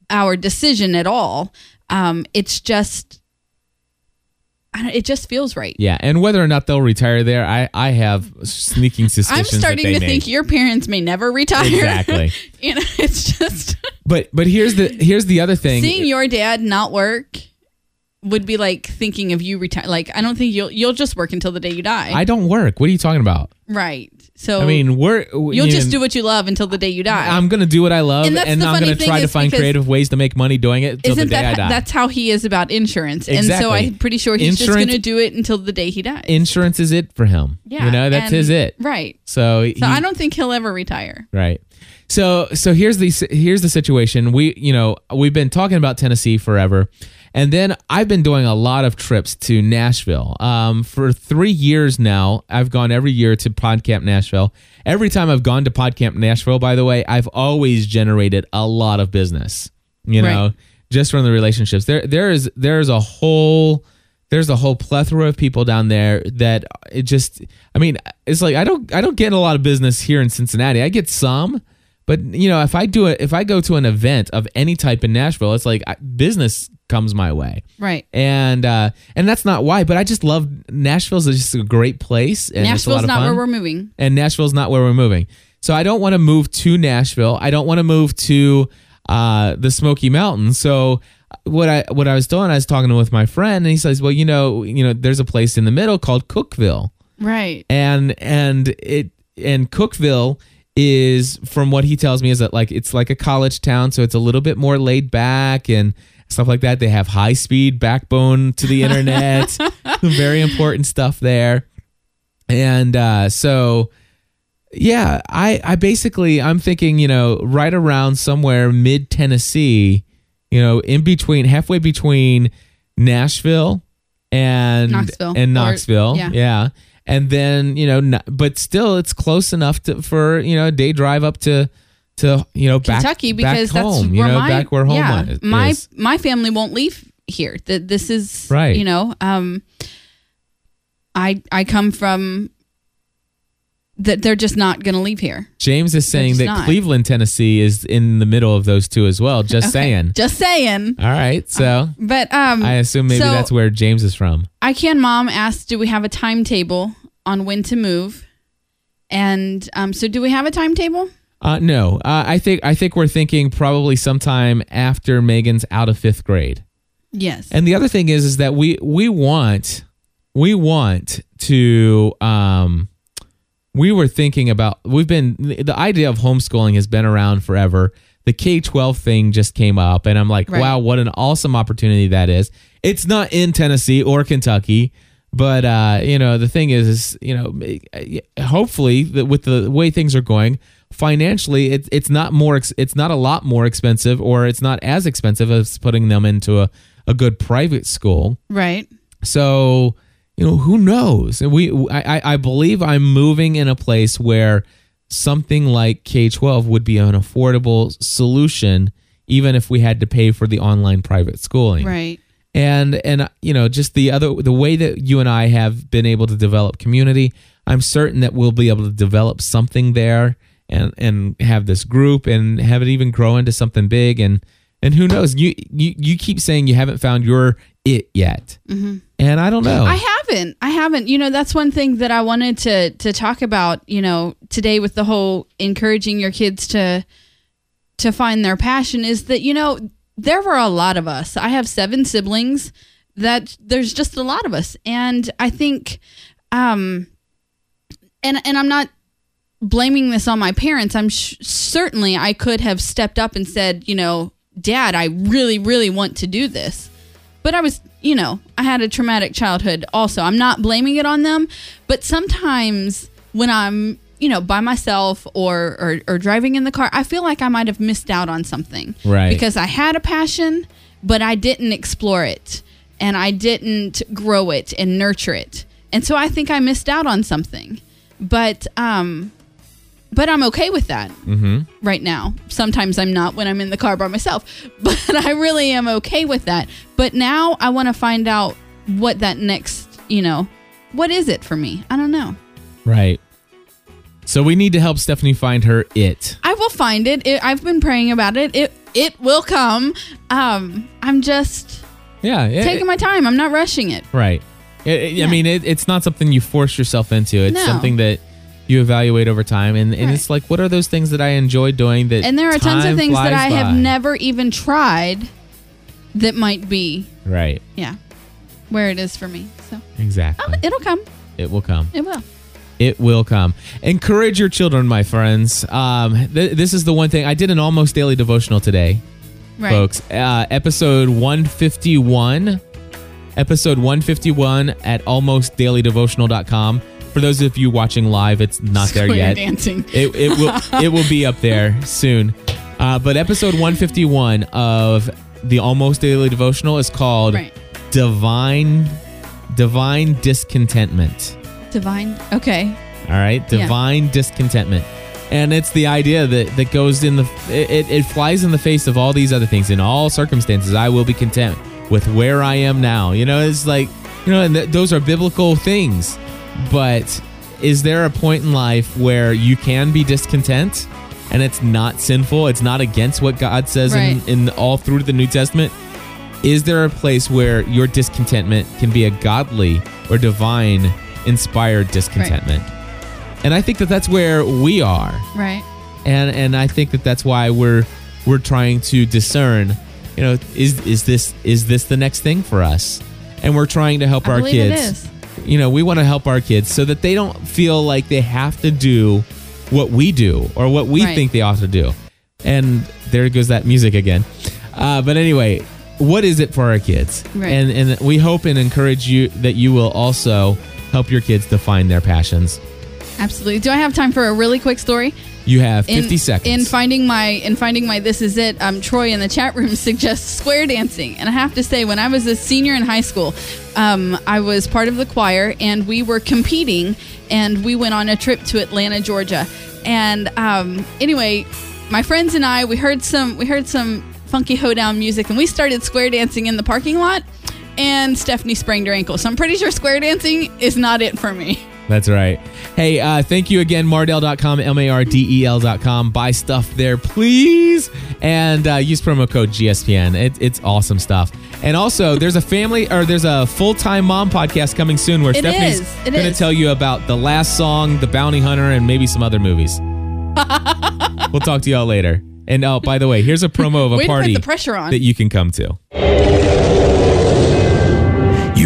our decision at all. Um, it's just, I don't, it just feels right. Yeah, and whether or not they'll retire there, I I have sneaking suspicions. I'm starting to may. think your parents may never retire. Exactly. you know, it's just. But but here's the here's the other thing. seeing your dad not work would be like thinking of you retire. Like I don't think you'll you'll just work until the day you die. I don't work. What are you talking about? right. So I mean, we're you'll just do what you love until the day you die. I'm gonna do what I love, And and, I'm gonna try to find creative ways to make money doing it Isn't the day that I die. that's how he is about insurance? And so I'm pretty sure he's just going to do it until the day he dies. Insurance is it for him. yeah, you know that's and- his it. Right. So, he, So I don't think he'll ever retire. Right. So so here's the here's the situation. We you know we've been talking about Tennessee forever, and then I've been doing a lot of trips to Nashville. Um, for three years now, I've gone every year to PodCamp Nashville. Every time I've gone to PodCamp Nashville, by the way, I've always generated a lot of business. You know, Right. just from the relationships. There there is there's a whole there's a whole plethora of people down there that it just I mean it's like I don't I don't get a lot of business here in Cincinnati. I get some, but you know if I do it if I go to an event of any type in Nashville, it's like business comes my way. Right. And uh and that's not why, but I just love Nashville's is just a great place and it's a lot Nashville's not fun where we're moving. and Nashville's not where we're moving. So I don't want to move to Nashville. I don't want to move to uh, the Smoky Mountains. So what I what I was doing, I was talking with my friend, and he says, "Well, you know, you know, there's a place in the middle called Cookeville, Right. and and it and Cookeville is from what he tells me is that like it's like a college town, so it's a little bit more laid back and stuff like that. They have high speed backbone to the internet, very important stuff there. And uh, so, yeah, I I basically I'm thinking you know right around somewhere mid Tennessee, you know, in between halfway between Nashville and Knoxville. and Or- Knoxville, yeah. yeah. And then you know, but still, it's close enough to for you know a day drive up to to you know back Kentucky back because that's home, where you know my back where home yeah, is. my my family won't leave here. That this is Right. You know, um, I I come from that they're just not going to leave here. James is saying that not. Cleveland, Tennessee, is in the middle of those two as well. Just saying. Just saying. All right, so But um, I assume maybe so that's where James is from. I can. Mom asked, "Do we have a timetable on when to move?" And um, so, do we have a timetable? Uh, no, uh, I think I think we're thinking probably sometime after Megan's out of fifth grade. Yes. And the other thing is, is that we we want we want to. Um, we were thinking about. We've been the idea of homeschooling has been around forever. The K twelve thing just came up, and I'm like, Right. wow, what an awesome opportunity that is. It's not in Tennessee or Kentucky. But uh, you know, the thing is, is you know, hopefully, that with the way things are going financially, it's it's not more, it's not a lot more expensive, or it's not as expensive as putting them into a, a good private school. right. So you know, who knows? We, I, I- believe I'm moving in a place where something like K twelve would be an affordable solution, even if we had to pay for the online private schooling Right. and and you know just the other the way that you and I have been able to develop community I'm certain that we'll be able to develop something there and and have this group and have it even grow into something big and and who knows you you, you keep saying you haven't found your it yet and I don't know I haven't. I haven't. You know, that's one thing that I wanted to to talk about. You know, today with the whole encouraging your kids to to find their passion is that you know there were a lot of us. I have seven siblings. That there's just a lot of us, and I think, um, and and I'm not blaming this on my parents. I'm sh- certainly I could have stepped up and said, you know, Dad, I really, really want to do this but I was, you know, I had a traumatic childhood also. I'm not blaming it on them, but sometimes when I'm, you know, by myself or, or or driving in the car, I feel like I might have missed out on something. Right. Because I had a passion, but I didn't explore it and I didn't grow it and nurture it. And so I think I missed out on something. But um but I'm okay with that right now. Sometimes I'm not when I'm in the car by myself, but I really am okay with that. But now I want to find out what that next, you know, what is it for me? I don't know. right so we need to help Stephanie find her it I will find it. it I've been praying about it. It it will come. Um, I'm just yeah it- taking my time. I'm not rushing it. Right. It, Yeah. I mean, it, it's not something you force yourself into. It's No. something that you evaluate over time, and, and Right. it's like, what are those things that I enjoy doing? That And there are tons of things that I have never even tried that might be, Right. yeah, where it is for me. So Exactly. oh, it'll come. it will come. It will. It will come. Encourage your children, my friends. Um, th- this is the one thing I did an almost daily devotional today, Right. folks. Uh, episode 151. Episode 151 at almostdailydevotional.com. For those of you watching live, it's not there Square yet. dancing. It, it will it will be up there soon. Uh, but episode 151 of the Almost Daily Devotional is called Right. Divine Divine Discontentment. Divine. Okay. All right, Yeah. divine discontentment, and it's the idea that that goes in the it, it, it flies in the face of all these other things. In all circumstances, I will be content with where I am now. You know, it's like you know, and th- those are biblical things. But is there a point in life where you can be discontent, and it's not sinful? It's not against what God says in, Right. in all through the New Testament. Is there a place where your discontentment can be a godly or divine inspired discontentment? And I think that that's where we are. Right. And and I think that that's why we're we're trying to discern, you know, is is this is this the next thing for us? And we're trying to help I our kids. You know, we want to help our kids so that they don't feel like they have to do what we do or what we Right. think they ought to do. And there goes that music again. Uh, but anyway, what is it for our kids? Right. And and we hope and encourage you that you will also help your kids define their passions. Absolutely. Do I have time for a really quick story? You have in, 50 seconds. in finding my in finding my this is it um troy in the chat room suggests square dancing. And i have to say when i was a senior in high school um, i was part of the choir and we were competing and we went on a trip to atlanta georgia. And um, anyway my friends and i we heard some we heard some funky hoedown music and we started square dancing in the parking lot and stephanie sprained her ankle. So i'm pretty sure square dancing is not it for me That's right. Hey, uh, thank you again, Mardel.com, M A R D E L.com. Buy stuff there, please. And uh, use promo code GSPN. It, it's awesome stuff. And also, there's a family or there's a full time mom podcast coming soon where It Stephanie's going to tell you about The Last Song, The Bounty Hunter, and maybe some other movies. we'll talk to y'all later. And oh, by the way, here's a promo of a Way party the pressure on. that you can come to.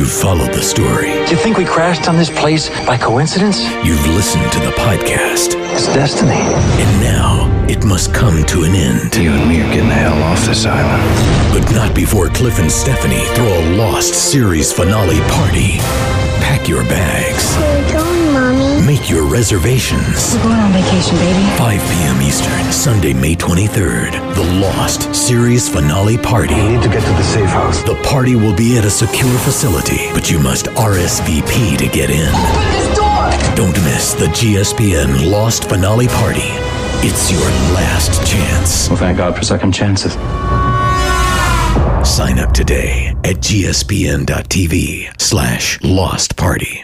You've followed the story. Do you think we crashed on this place by coincidence? You've listened to the podcast. It's destiny. And now it must come to an end. You and me are getting the hell off this island. But not before Cliff and Stephanie throw a Lost series finale party. Pack your bags. Make your reservations. We're going on vacation, baby. 5 p.m. Eastern, Sunday, May 23rd. The Lost series finale party. We need to get to the safe house. The party will be at a secure facility, but you must RSVP to get in. Open this door! Don't miss the GSPN Lost Finale Party. It's your last chance. Well, thank God for second chances. Sign up today at gspn.tv slash lost party.